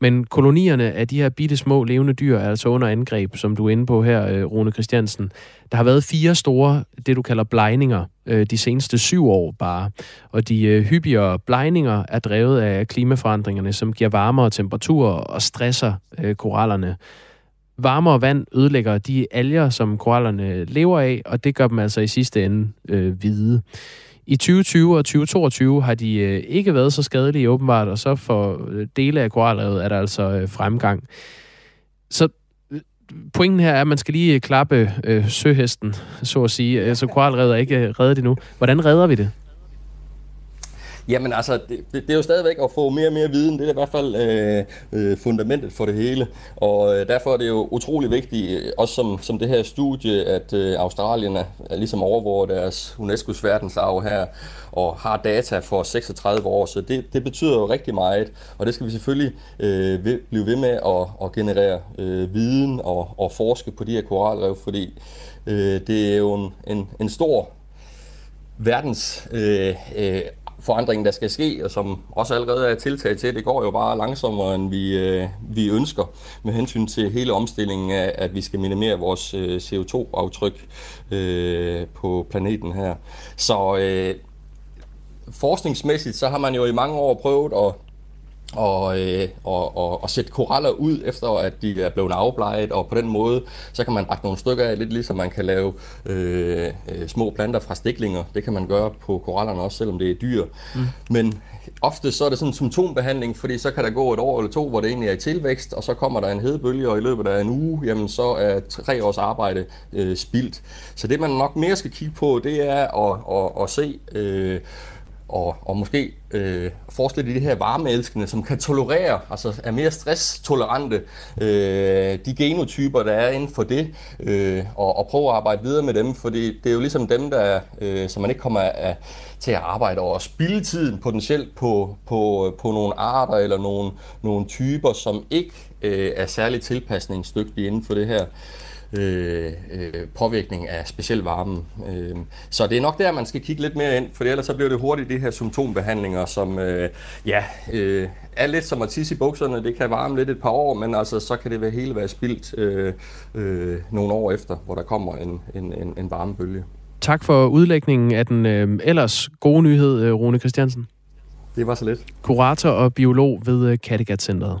Men kolonierne af de her bitte små levende dyr er altså under angreb, som du er inde på her, øh, Rune Christiansen. Der har været fire store, det du kalder blejninger, øh, de seneste syv år bare. Og de øh, hyppigere blejninger er drevet af klimaforandringerne, som giver varmere temperaturer og stresser korallerne. Varmere vand ødelægger de alger, som korallerne lever af, og det gør dem altså i sidste ende øh, hvide. I 2020 og 2022 har de øh, ikke været så skadelige åbenbart, og så for øh, dele af koralrevet er der altså øh, fremgang. Så øh, pointen her er, at man skal lige klappe øh, søhesten, så at sige. Så koralrevet er ikke øh, reddet endnu. Hvordan redder vi det? Jamen altså, det, det, det er jo stadigvæk at få mere og mere viden. Det er i hvert fald øh, øh, fundamentet for det hele. Og øh, derfor er det jo utrolig vigtigt, øh, også som, som det her studie, at øh, Australien er, er ligesom overvåger deres UNESCO's verdensarv her, og har data for 36 år. Så det, det betyder jo rigtig meget. Og det skal vi selvfølgelig øh, ved, blive ved med at, at generere øh, viden og, og forske på de her koralrev, fordi øh, det er jo en, en, en stor verdens øh, øh, forandringen, der skal ske, og som også allerede er tiltaget til, det går jo bare langsommere, end vi, øh, vi ønsker, med hensyn til hele omstillingen af, at vi skal minimere vores øh, CO2-aftryk øh, på planeten her. Så øh, forskningsmæssigt, så har man jo i mange år prøvet at og, øh, og, og, og sætte koraller ud, efter at de er blevet afbleget, og på den måde, så kan man række nogle stykker af, lidt ligesom man kan lave øh, øh, små planter fra stiklinger. Det kan man gøre på korallerne også, selvom det er dyr. Mm. Men ofte så er det sådan en symptombehandling, fordi så kan der gå et år eller to, hvor det egentlig er i tilvækst, og så kommer der en hedebølge, og i løbet af en uge, jamen så er tre års arbejde øh, spildt. Så det man nok mere skal kigge på, det er at, at, at se... Øh, og, og måske øh, forestille de her varmeelskende, som kan tolerere, altså er mere stresstolerante, øh, de genotyper, der er inden for det, øh, og, og prøve at arbejde videre med dem, for det er jo ligesom dem, der, øh, som man ikke kommer af, til at arbejde over. Spilde tiden potentielt på, på, på nogle arter eller nogle, nogle typer, som ikke øh, er særligt tilpasningsdygtige inden for det her øh, øh, påvirkning af speciel varme. Øh, så det er nok der, man skal kigge lidt mere ind, for ellers så bliver det hurtigt de her symptombehandlinger, som øh, ja, øh, er lidt som at tisse i bukserne. Det kan varme lidt et par år, men altså, så kan det være hele være spildt øh, øh, nogle år efter, hvor der kommer en, en, en, en varmebølge. Tak for udlægningen af den øh, ellers gode nyhed, øh, Rune Christiansen. Det var så lidt. Kurator og biolog ved øh, Kattegat Centeret.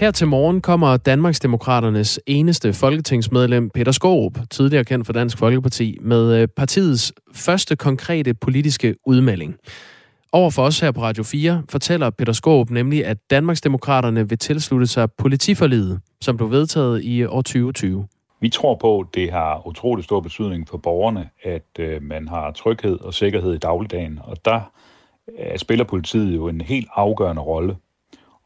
Her til morgen kommer Danmarksdemokraternes eneste folketingsmedlem, Peter Skorup, tidligere kendt for Dansk Folkeparti, med øh, partiets første konkrete politiske udmelding. Over for os her på Radio 4 fortæller Peter Skorup nemlig, at Danmarksdemokraterne vil tilslutte sig politiforlidet, som blev vedtaget i år 2020. Vi tror på, at det har utrolig stor betydning for borgerne, at øh, man har tryghed og sikkerhed i dagligdagen, og der øh, spiller politiet jo en helt afgørende rolle.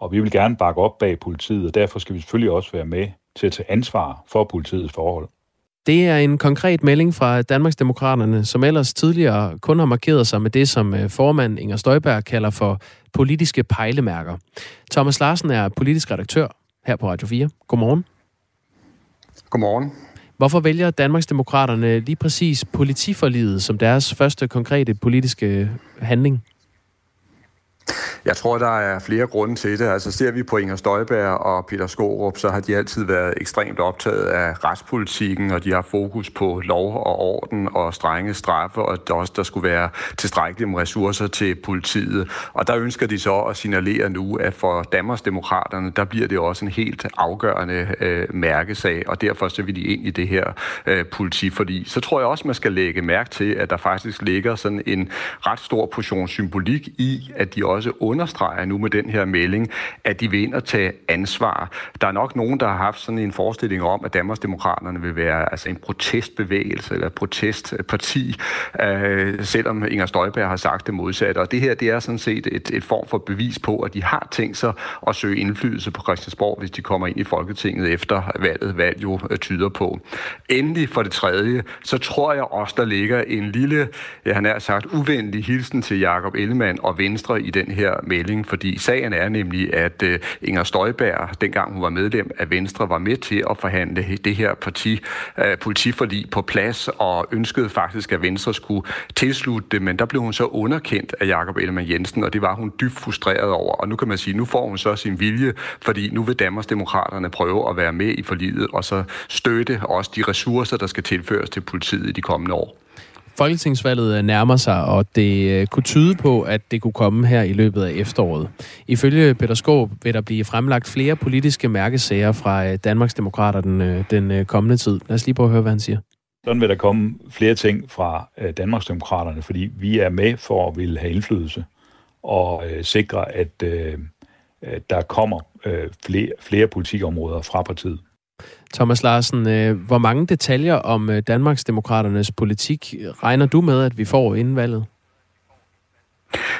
Og vi vil gerne bakke op bag politiet, og derfor skal vi selvfølgelig også være med til at tage ansvar for politiets forhold. Det er en konkret melding fra Danmarksdemokraterne, som ellers tidligere kun har markeret sig med det, som øh, formand Inger Støjberg kalder for politiske pejlemærker. Thomas Larsen er politisk redaktør her på Radio 4. Godmorgen. Godmorgen. Hvorfor vælger Danmarksdemokraterne lige præcis politiforlidet som deres første konkrete politiske handling? Jeg tror, der er flere grunde til det. Altså ser vi på Inger Støjberg og Peter Skorup, så har de altid været ekstremt optaget af retspolitikken, og de har fokus på lov og orden og strenge straffe, og der også der skulle være tilstrækkelige med ressourcer til politiet. Og der ønsker de så at signalere nu, at for Danmarksdemokraterne, der bliver det også en helt afgørende øh, mærkesag, og derfor så vil de ind i det her øh, politiforlig. Så tror jeg også, man skal lægge mærke til, at der faktisk ligger sådan en ret stor portion symbolik i, at de også understreger nu med den her melding, at de vil ind og tage ansvar. Der er nok nogen, der har haft sådan en forestilling om, at Danmarksdemokraterne vil være altså en protestbevægelse eller et protestparti, øh, selvom Inger Støjberg har sagt det modsatte. Og det her, det er sådan set et, et form for bevis på, at de har tænkt sig at søge indflydelse på Christiansborg, hvis de kommer ind i Folketinget efter valget, valg jo øh, tyder på. Endelig for det tredje, så tror jeg også, der ligger en lille, jeg har sagt, uvenlig hilsen til Jakob Ellemann og Venstre i den den her melding, fordi sagen er nemlig, at øh, Inger Støjberg, dengang hun var medlem af Venstre, var med til at forhandle det her parti, øh, politiforlig på plads, og ønskede faktisk, at Venstre skulle tilslutte det, men der blev hun så underkendt af Jakob Ellemann Jensen, og det var hun dybt frustreret over. Og nu kan man sige, nu får hun så sin vilje, fordi nu vil Danmarksdemokraterne prøve at være med i forliget, og så støtte også de ressourcer, der skal tilføres til politiet i de kommende år. Folketingsvalget øh, nærmer sig, og det øh, kunne tyde på, at det kunne komme her i løbet af efteråret. Ifølge Peter Skåb vil der blive fremlagt flere politiske mærkesager fra øh, Danmarks Danmarksdemokraterne den, den kommende tid. Lad os lige prøve at høre, hvad han siger. Sådan vil der komme flere ting fra Danmarksdemokraterne, fordi vi er med for at ville have indflydelse og øh, sikre, at øh, der kommer øh, flere, flere politikområder fra partiet. Thomas Larsen, øh, hvor mange detaljer om øh, Danmarks Demokraternes politik regner du med, at vi får inden valget?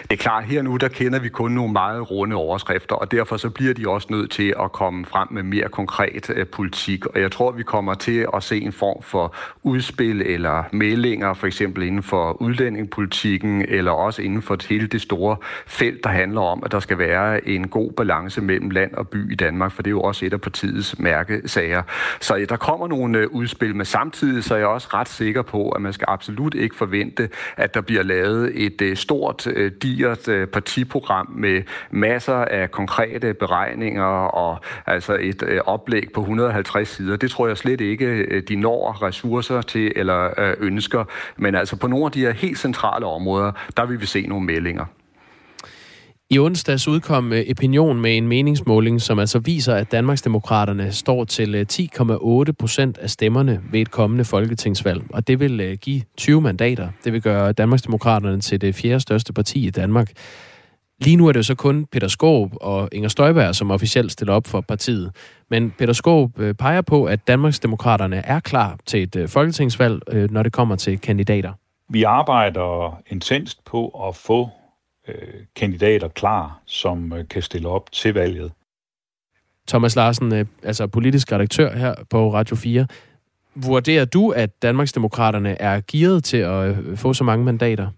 Det er klart, her nu, der kender vi kun nogle meget runde overskrifter, og derfor så bliver de også nødt til at komme frem med mere konkret øh, politik. Og jeg tror, vi kommer til at se en form for udspil eller meldinger, for eksempel inden for udlændingepolitikken, eller også inden for hele det store felt, der handler om, at der skal være en god balance mellem land og by i Danmark, for det er jo også et af partiets mærkesager. Så ja, der kommer nogle øh, udspil, men samtidig så er jeg også ret sikker på, at man skal absolut ikke forvente, at der bliver lavet et øh, stort øh, øh, digert øh, partiprogram med masser af konkrete beregninger og altså et øh, oplæg på 150 sider. Det tror jeg slet ikke, øh, de når ressourcer til eller øh, ønsker. Men altså på nogle af de her helt centrale områder, der vil vi se nogle meldinger. I onsdags udkom øh, Opinion med en meningsmåling, som altså viser, at Danmarksdemokraterne står til øh, 10,8 procent af stemmerne ved et kommende folketingsvalg. Og det vil øh, give 20 mandater. Det vil gøre Danmarksdemokraterne til det fjerde største parti i Danmark. Lige nu er det jo så kun Peter Skåb og Inger Støjberg, som officielt stiller op for partiet. Men Peter Skåb peger på, at Danmarksdemokraterne er klar til et folketingsvalg, når det kommer til kandidater. Vi arbejder intenst på at få øh, kandidater klar, som øh, kan stille op til valget. Thomas Larsen, øh, altså politisk redaktør her på Radio 4. Vurderer du, at Danmarksdemokraterne er gearet til at øh, få så mange mandater?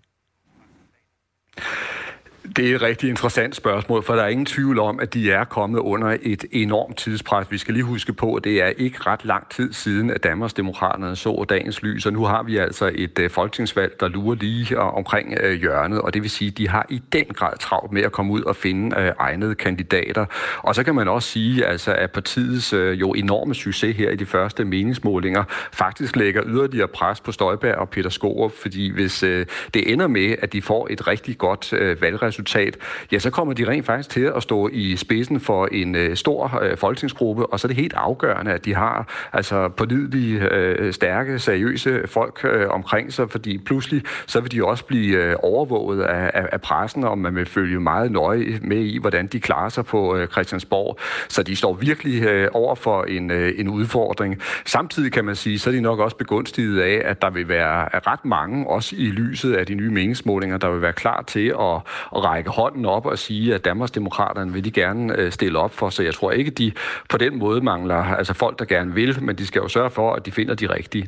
Det er et rigtig interessant spørgsmål, for der er ingen tvivl om, at de er kommet under et enormt tidspres. Vi skal lige huske på, at det er ikke ret lang tid siden, at Danmarks Demokraterne så dagens lys, og nu har vi altså et øh, folketingsvalg, der lurer lige øh, omkring øh, hjørnet, og det vil sige, at de har i den grad travlt med at komme ud og finde egnede kandidater. Og så kan man også sige, altså, at partiets jo enorme succes her i de første meningsmålinger faktisk lægger yderligere pres på Støjberg og Peter Skorup, fordi hvis det ender med, at de får et rigtig godt valgresultat, valgresultat, resultat, ja, så kommer de rent faktisk til at stå i spidsen for en øh, stor øh, folketingsgruppe, og så er det helt afgørende, at de har altså pålidelige, øh, stærke, seriøse folk øh, omkring sig, fordi pludselig så vil de også blive øh, overvåget af, af, af pressen, og man vil følge meget nøje med i, hvordan de klarer sig på øh, Christiansborg. Så de står virkelig øh, over for en, øh, en udfordring. Samtidig kan man sige, så er de nok også begunstiget af, at der vil være ret mange, også i lyset af de nye meningsmålinger, der vil være klar til at, at række hånden op og sige, at Danmarksdemokraterne vil de gerne øh, stille op for. Så jeg tror ikke, de på den måde mangler altså folk, der gerne vil, men de skal jo sørge for, at de finder de rigtige.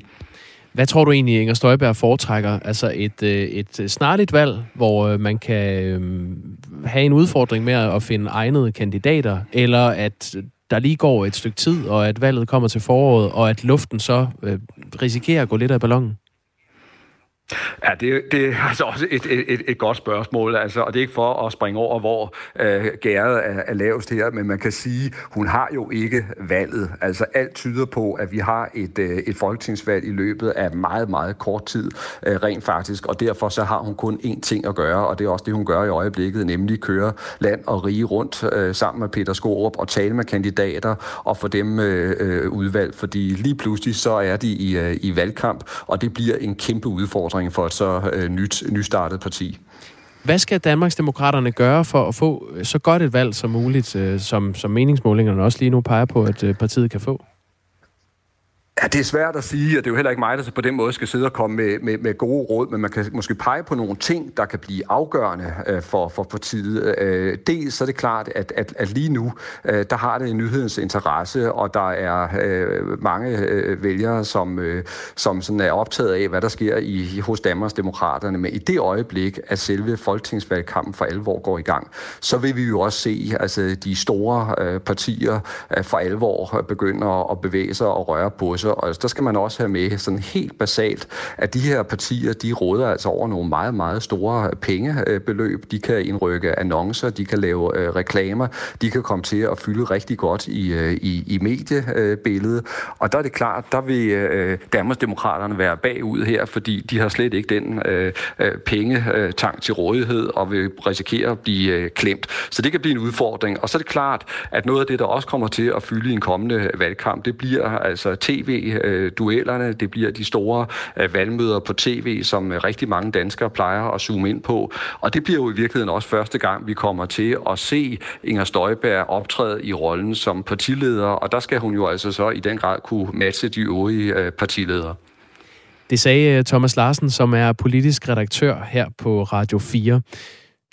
Hvad tror du egentlig, Inger Støjberg foretrækker? Altså et, øh, et snarligt valg, hvor øh, man kan have en udfordring med at finde egnede kandidater, eller at der lige går et stykke tid, og at valget kommer til foråret, og at luften så risikerer at gå lidt af ballonen? Ja, det, det er altså også et, et, et godt spørgsmål, altså, og det er ikke for at springe over, hvor øh, gæret er, er lavest her, men man kan sige, hun har jo ikke valget. Altså alt tyder på, at vi har et, øh, et folketingsvalg i løbet af meget, meget kort tid, øh, rent faktisk, og derfor så har hun kun én ting at gøre, og det er også det, hun gør i øjeblikket, nemlig køre land og rige rundt øh, sammen med Peter Skorup og tale med kandidater og få dem øh, øh udvalgt, fordi lige pludselig så er de i, øh, i valgkamp, og det bliver en kæmpe udfordring udfordring for et så øh, nyt, nystartet parti. Hvad skal Danmarksdemokraterne gøre for at få så godt et valg som muligt, øh, som, som meningsmålingerne også lige nu peger på, at øh, partiet kan få? Ja, det er svært at sige, og det er jo heller ikke mig, der på den måde skal sidde og komme med, med, med gode råd, men man kan måske pege på nogle ting, der kan blive afgørende øh, for, for partiet. Øh, dels så er det klart, at, at, at lige nu, øh, der har det en nyhedens interesse, og der er øh, mange øh, vælgere, som, øh, som sådan er optaget af, hvad der sker i, hos Danmarks Demokraterne. Men i det øjeblik, at selve folketingsvalgkampen for alvor går i gang, så vil vi jo også se, altså de store øh, partier øh, for alvor begynder at bevæge sig og røre på sig så, og der skal man også have med sådan helt basalt, at de her partier, de råder altså over nogle meget, meget store pengebeløb. De kan indrykke annoncer, de kan lave øh, reklamer, de kan komme til at fylde rigtig godt i, øh, i, i mediebilledet. Og der er det klart, der vil øh, Danmarksdemokraterne være bagud her, fordi de har slet ikke den øh, øh pengetank til rådighed og vil risikere at blive øh, klemt. Så det kan blive en udfordring. Og så er det klart, at noget af det, der også kommer til at fylde i en kommende valgkamp, det bliver altså tv Øh, tv-duellerne, det bliver de store øh, valgmøder på tv, som øh, rigtig mange danskere plejer at zoome ind på. Og det bliver jo i virkeligheden også første gang, vi kommer til at se Inger Støjberg optræde i rollen som partileder, og der skal hun jo altså så i den grad kunne matche de øvrige partiledere. Det sagde Thomas Larsen, som er politisk redaktør her på Radio 4.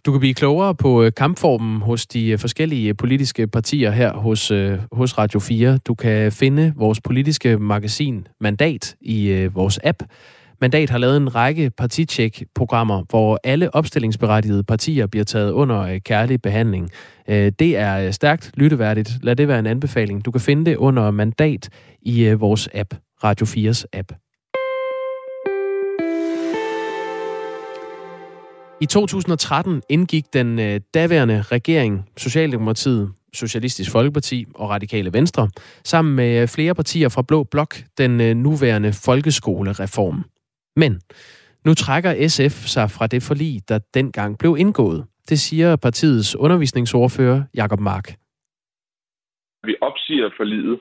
Du kan blive klogere på øh, kampformen hos de øh, forskellige øh, politiske partier her hos, hos Radio 4. Du kan finde vores politiske magasin Mandat i vores app. Mandat har lavet en række partitjek-programmer, hvor alle opstillingsberettigede partier bliver taget under kærlig behandling. Det er stærkt lytteværdigt. Lad det være en anbefaling. Du kan finde det under Mandat i vores app, Radio 4's app. I 2013 indgik den øh, daværende regering, Socialdemokratiet, Socialistisk Folkeparti og Radikale Venstre, sammen med øh, flere partier fra Blå Blok, den øh, nuværende folkeskolereform. Men nu trækker SF sig fra det forlig, der dengang blev indgået. Det siger partiets undervisningsordfører, Jakob Mark. Vi opsiger forliget,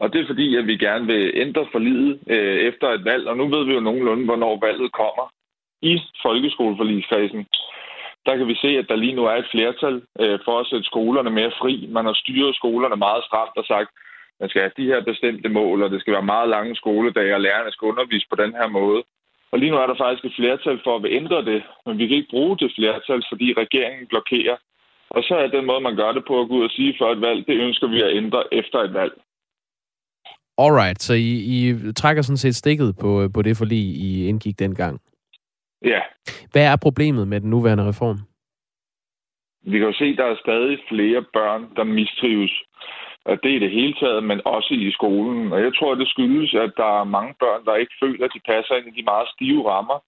og det er fordi, at vi gerne vil ændre forliget øh, efter et valg, og nu ved vi jo nogenlunde, hvornår valget kommer i folkeskoleforligskredsen, der kan vi se, at der lige nu er et flertal øh, for at sætte skolerne mere fri. Man har styret skolerne meget stramt og sagt, at man skal have de her bestemte mål, og det skal være meget lange skoledage, og lærerne skal undervise på den her måde. Og lige nu er der faktisk et flertal for at ændre det, men vi kan ikke bruge det flertal, fordi regeringen blokerer. Og så er den måde, man gør det på at gå ud og sige for et valg, det ønsker vi at ændre efter et valg. Alright, så I, I trækker sådan set stikket på, øh, på det forlig, I indgik dengang? Ja. Hvad er problemet med den nuværende reform? vi kan jo se, at der er stadig flere børn, der mistrives. Og det er det hele taget, men også i skolen. Og jeg tror, det skyldes, at der er mange børn, der ikke føler, at de passer ind i de meget stive rammer,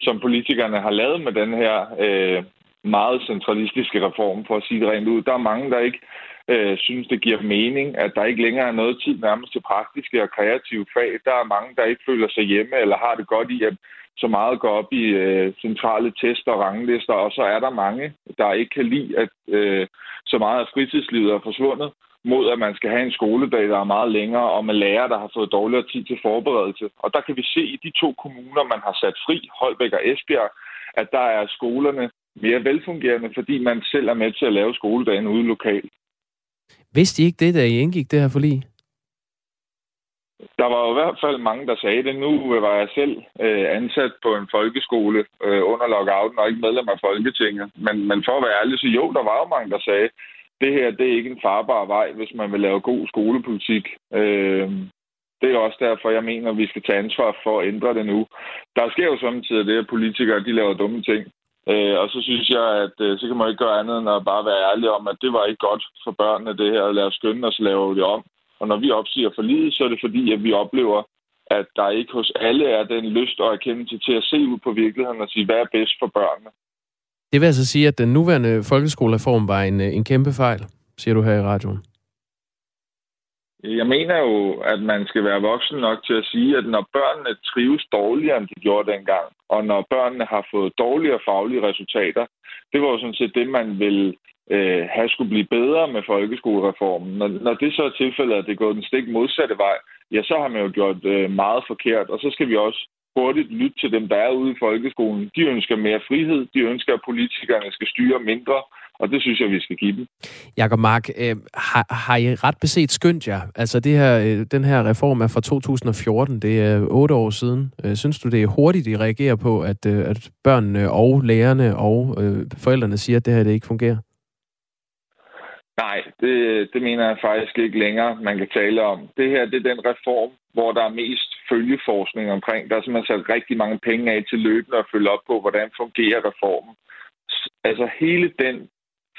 som politikerne har lavet med den her øh, meget centralistiske reform, for at sige det rent ud. Der er mange, der ikke øh, synes, det giver mening, at der ikke længere er noget tid nærmest til praktiske og kreative fag. Der er mange, der ikke føler sig hjemme eller har det godt i, at så meget går op i øh, centrale tester og ranglister, og så er der mange, der ikke kan lide, at øh, så meget af fritidslivet er forsvundet, mod at man skal have en skoledag, der er meget længere, og med lærere, der har fået dårligere tid til forberedelse. Og der kan vi se i de to kommuner, man har sat fri, Holbæk og Esbjerg, at der er skolerne mere velfungerende, fordi man selv er med til at lave skoledagen ude lokalt. Vidste I ikke det, da I indgik det her forlig? Der var jo i hvert fald mange, der sagde det. Nu var jeg selv øh, ansat på en folkeskole øh, under lockouten og ikke medlem af Folketinget. Men, men for at være ærlig, så jo, der var jo mange, der sagde, det her det er ikke en farbar vej, hvis man vil lave god skolepolitik. Øh, det er også derfor, jeg mener, at vi skal tage ansvar for at ændre det nu. Der sker jo samtidig det, at politikere de laver dumme ting. Øh, og så synes jeg, at øh, så kan man ikke gøre andet end at bare være ærlig om, at det var ikke godt for børnene, det her, at os skynde os lave det om. Og når vi opsiger for livet, så er det fordi, at vi oplever, at der ikke hos alle er den lyst og erkendelse til at se ud på virkeligheden og sige, hvad er bedst for børnene. Det vil altså sige, at den nuværende folkeskolereform var en, en kæmpe fejl, siger du her i radioen. Jeg mener jo, at man skal være voksen nok til at sige, at når børnene trives dårligere, end de gjorde dengang, og når børnene har fået dårligere faglige resultater, det var jo sådan set det, man vil øh, have skulle blive bedre med folkeskolereformen. Når, når det så er tilfældet, at det er gået den stik modsatte vej, ja, så har man jo gjort øh, meget forkert, og så skal vi også hurtigt lytte til dem, der er ude i folkeskolen. De ønsker mere frihed, de ønsker, at politikerne skal styre mindre, og det synes jeg, vi skal give dem. Jakob Mark, øh, har, har I ret beset skyndt jer? Altså det her, øh, den her reform er fra 2014, det er øh, otte år siden. Øh, synes du, det er hurtigt, I reagerer på, at, øh, at børnene og lærerne og øh, forældrene siger, at det her det ikke fungerer? Nej, det, det mener jeg faktisk ikke længere, man kan tale om. Det her, det er den reform, hvor der er mest følgeforskning omkring. Der er simpelthen sat rigtig mange penge af til løbende at følge op på, hvordan fungerer reformen. Altså hele den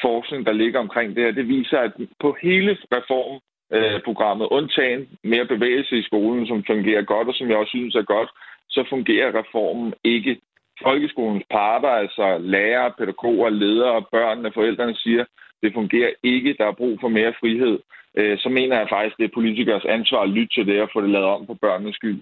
forskning, der ligger omkring det her, det viser, at på hele reformprogrammet, øh, undtagen mere bevægelse i skolen, som fungerer godt, og som jeg også synes er godt, så fungerer reformen ikke. Folkeskolens parter, altså lærere, pædagoger, ledere, børnene, forældrene siger, det fungerer ikke, der er brug for mere frihed, øh, så mener jeg faktisk, det er politikers ansvar at lytte til det og få det lavet om på børnenes skyld.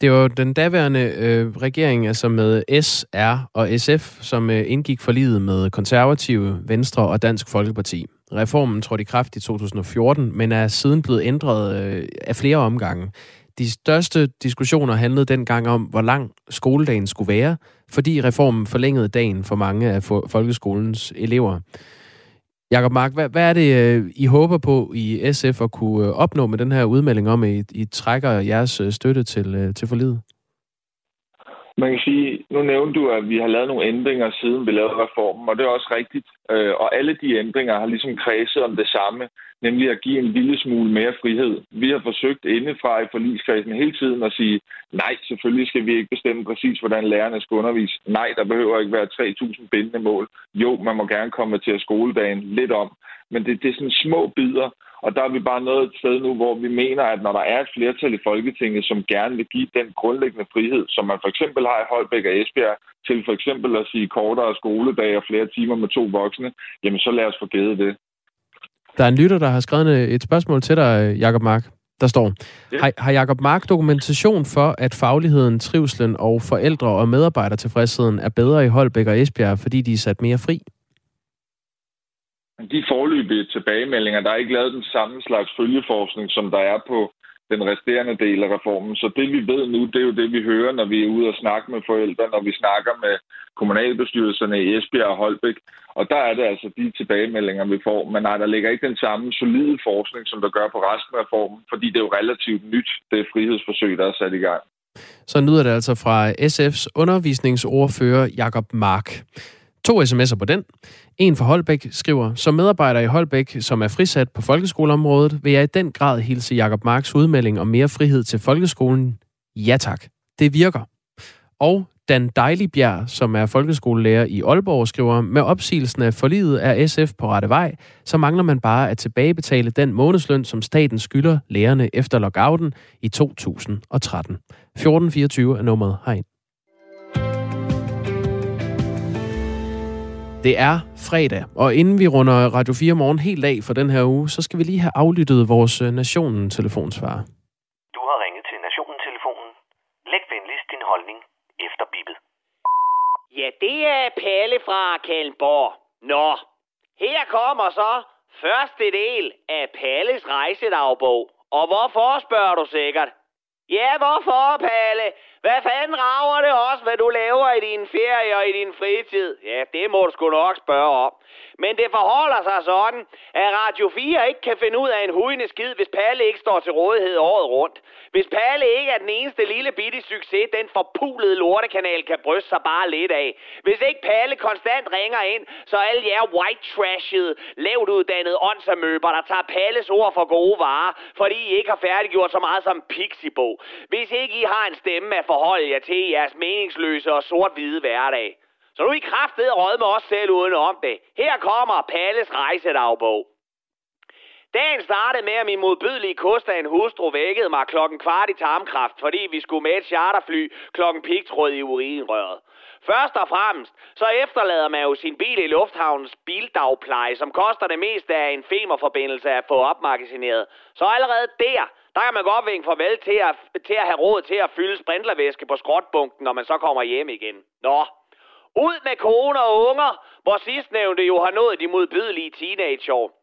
Det var den daværende øh, regering, altså med SR og SF, som øh, indgik forliget med konservative, Venstre og Dansk Folkeparti. Reformen trådte i kraft i 2014, men er siden blevet ændret øh, af flere omgange. De største diskussioner handlede dengang om, hvor lang skoledagen skulle være, fordi reformen forlængede dagen for mange af folkeskolens elever. Jakob Mark, hvad, hvad er det, øh, I håber på i SF at kunne øh, opnå med den her udmelding om, at I, I trækker jeres øh, støtte til, til forlidet? Man kan sige, nu nævnte du, at vi har lavet nogle ændringer siden vi lavede reformen, og det er også rigtigt. Øh, og alle de ændringer har ligesom kredset om det samme, nemlig at give en lille smule mere frihed. Vi har forsøgt indefra i forligskredsen hele tiden at sige, nej, selvfølgelig skal vi ikke bestemme præcis, hvordan lærerne skal undervise. Nej, der behøver ikke være 3.000 bindende mål. Jo, man må gerne komme til at skoledagen lidt om. Men det, det er sådan små bidder, og der er vi bare nået et sted nu, hvor vi mener, at når der er et flertal i Folketinget, som gerne vil give den grundlæggende frihed, som man for eksempel har i Holbæk og Esbjerg, til for eksempel at sige kortere skoledage og flere timer med to voksne, jamen så lad os få givet det. Der er en lytter, der har skrevet et spørgsmål til dig, Jakob Mark. Der står, har, har Jacob Mark dokumentation for, at fagligheden, trivslen og forældre- og medarbejdertilfredsheden er bedre i Holbæk og Esbjerg, fordi de er sat mere fri? de forløbige tilbagemeldinger, der er ikke lavet den samme slags følgeforskning, som der er på den resterende del af reformen. Så det vi ved nu, det er jo det, vi hører, når vi er ude og snakke med forældre, når vi snakker med kommunalbestyrelserne i Esbjerg og Holbæk. Og der er det altså de tilbagemeldinger, vi får. Men nej, der ligger ikke den samme solide forskning, som der gør på resten af reformen, fordi det er jo relativt nyt, det frihedsforsøg, der er sat i gang. Så lyder det altså fra SF's undervisningsordfører Jakob Mark. To sms'er på den. En fra Holbæk skriver, som medarbejder i Holbæk, som er frisat på folkeskoleområdet, vil jeg i den grad hilse Jakob Marks udmelding om mere frihed til folkeskolen. Ja tak, det virker. Og Dan Dejligbjerg, som er folkeskolelærer i Aalborg, skriver, med opsigelsen af forliget er SF på rette vej, så mangler man bare at tilbagebetale den månedsløn, som staten skylder lærerne efter lockouten i 2013. 1424 er nummeret herind. Det er fredag, og inden vi runder Radio 4 morgen helt af for den her uge, så skal vi lige have aflyttet vores øh, Nationen-telefonsvar. Du har ringet til Nationen-telefonen. Læg venligst din holdning efter bippet. Ja, det er Palle fra Kalmborg. Nå, her kommer så første del af Palles rejsedagbog. Og hvorfor spørger du sikkert? Ja, hvorfor, Palle? Hvad fanden rager det også, hvad du laver i din ferie og i din fritid? Ja, det må du sgu nok spørge om. Men det forholder sig sådan, at Radio 4 ikke kan finde ud af en hujende skid, hvis Palle ikke står til rådighed året rundt. Hvis Palle ikke er den eneste lille bitte succes, den forpulede lortekanal kan bryste sig bare lidt af. Hvis ikke Palle konstant ringer ind, så alle jer white trashed, lavt uddannede åndsamøber, der tager Palles ord for gode varer, fordi I ikke har færdiggjort så meget som Pixibo. Hvis ikke I har en stemme af forholde jer til jeres meningsløse og sort-hvide hverdag. Så nu er I kraftedet råd med os selv uden om det. Her kommer Palles rejsedagbog. Dagen startede med, at min modbydelige koster en hustru vækkede mig klokken kvart i tarmkraft, fordi vi skulle med et charterfly klokken pigtråd i urinrøret. Først og fremmest, så efterlader man jo sin bil i lufthavnens bildagpleje, som koster det meste af en femerforbindelse at få opmagasineret. Så allerede der, der kan man godt vinke farvel til at, til at have råd til at fylde sprintlervæske på skrotbunken, når man så kommer hjem igen. Nå, ud med kone og unger, hvor sidstnævnte jo har nået de modbydelige teenageår.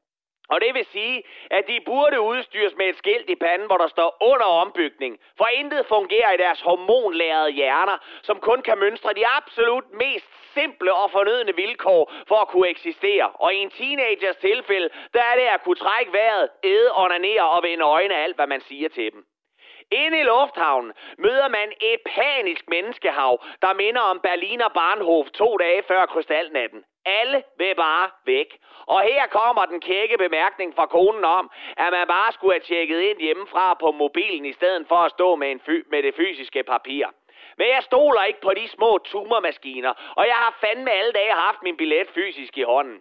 Og det vil sige, at de burde udstyres med et skilt i panden, hvor der står under ombygning. For intet fungerer i deres hormonlærede hjerner, som kun kan mønstre de absolut mest simple og fornødne vilkår for at kunne eksistere. Og i en teenagers tilfælde, der er det at kunne trække vejret, æde, onanere og vende øjne af alt, hvad man siger til dem. Inde i lufthavnen møder man et panisk menneskehav, der minder om Berliner Bahnhof to dage før krystalnatten. Alle vil bare væk. Og her kommer den kække bemærkning fra konen om, at man bare skulle have tjekket ind hjemmefra på mobilen, i stedet for at stå med, en fy- med det fysiske papir. Men jeg stoler ikke på de små tumormaskiner, og jeg har fandme alle dage haft min billet fysisk i hånden.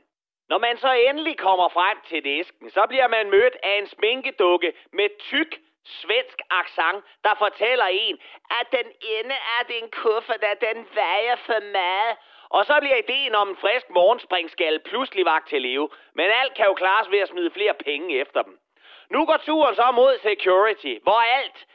Når man så endelig kommer frem til disken, så bliver man mødt af en sminkedukke med tyk svensk accent, der fortæller en, at den ende af din kuffert, at den vejer for meget. Og så bliver ideen om en frisk morgenspringskal pludselig vagt til live. Men alt kan jo klares ved at smide flere penge efter dem. Nu går turen så mod security, hvor alt,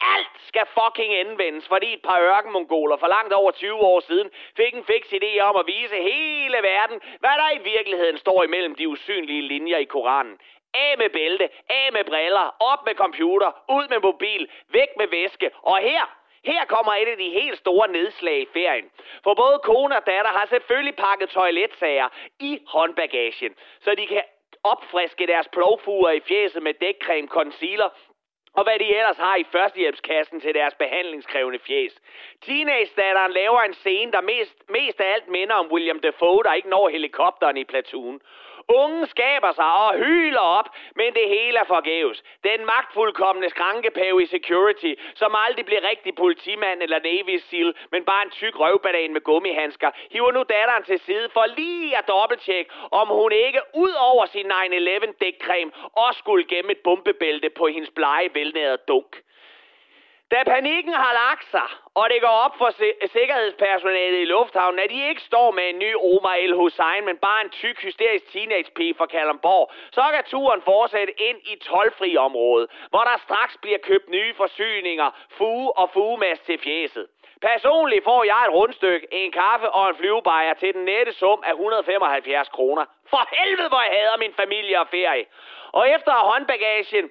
alt skal fucking anvendes, fordi et par ørkenmongoler for langt over 20 år siden fik en fix idé om at vise hele verden, hvad der i virkeligheden står imellem de usynlige linjer i Koranen. Af med bælte, af med briller, op med computer, ud med mobil, væk med væske. Og her, her kommer et af de helt store nedslag i ferien. For både kone og datter har selvfølgelig pakket toiletsager i håndbagagen, så de kan opfriske deres plovfuger i fjeset med dækcreme, concealer og hvad de ellers har i førstehjælpskassen til deres behandlingskrævende fjes. Teenage-datteren laver en scene, der mest, mest af alt minder om William Defoe, der ikke når helikopteren i platoon. Ungen skaber sig og hyler op, men det hele er forgæves. Den magtfuldkommende skrankepave i security, som aldrig bliver rigtig politimand eller Navy SEAL, men bare en tyk røvbanan med gummihandsker, hiver nu datteren til side for lige at dobbelttjekke, om hun ikke ud over sin 9-11 dækcreme også skulle gemme et bombebælte på hendes blege velnærede dunk. Da panikken har lagt sig, og det går op for sikkerhedspersonalet i lufthavnen, at de ikke står med en ny Omar El Hussein, men bare en tyk, hysterisk teenage fra Kalamborg, så kan turen fortsætte ind i tolvfri område, hvor der straks bliver købt nye forsyninger, fuge og fugemast til fjeset. Personligt får jeg et rundstykke, en kaffe og en flyvebajer til den nette sum af 175 kroner. For helvede, hvor jeg hader min familie og ferie. Og efter håndbagagen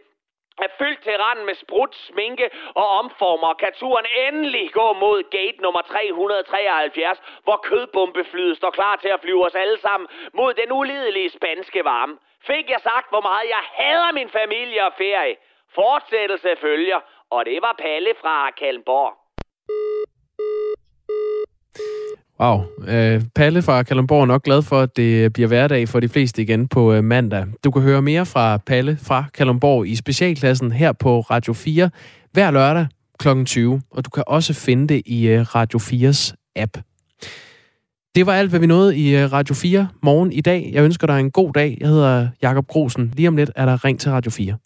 er fyldt til randen med sprut, sminke og omformer, kan turen endelig gå mod gate nummer 373, hvor kødbombeflyet står klar til at flyve os alle sammen mod den ulidelige spanske varme. Fik jeg sagt, hvor meget jeg hader min familie og ferie? Fortsættelse følger, og det var Palle fra Kalmborg. Wow. Øh, Palle fra Kalundborg er nok glad for, at det bliver hverdag for de fleste igen på øh, mandag. Du kan høre mere fra Palle fra Kalundborg i specialklassen her på Radio 4 hver lørdag kl. 20, og du kan også finde det i øh, Radio 4's app. Det var alt, hvad vi nåede i øh, Radio 4 morgen i dag. Jeg ønsker dig en god dag. Jeg hedder Jakob Grosen. Lige om lidt er der Ring til Radio 4.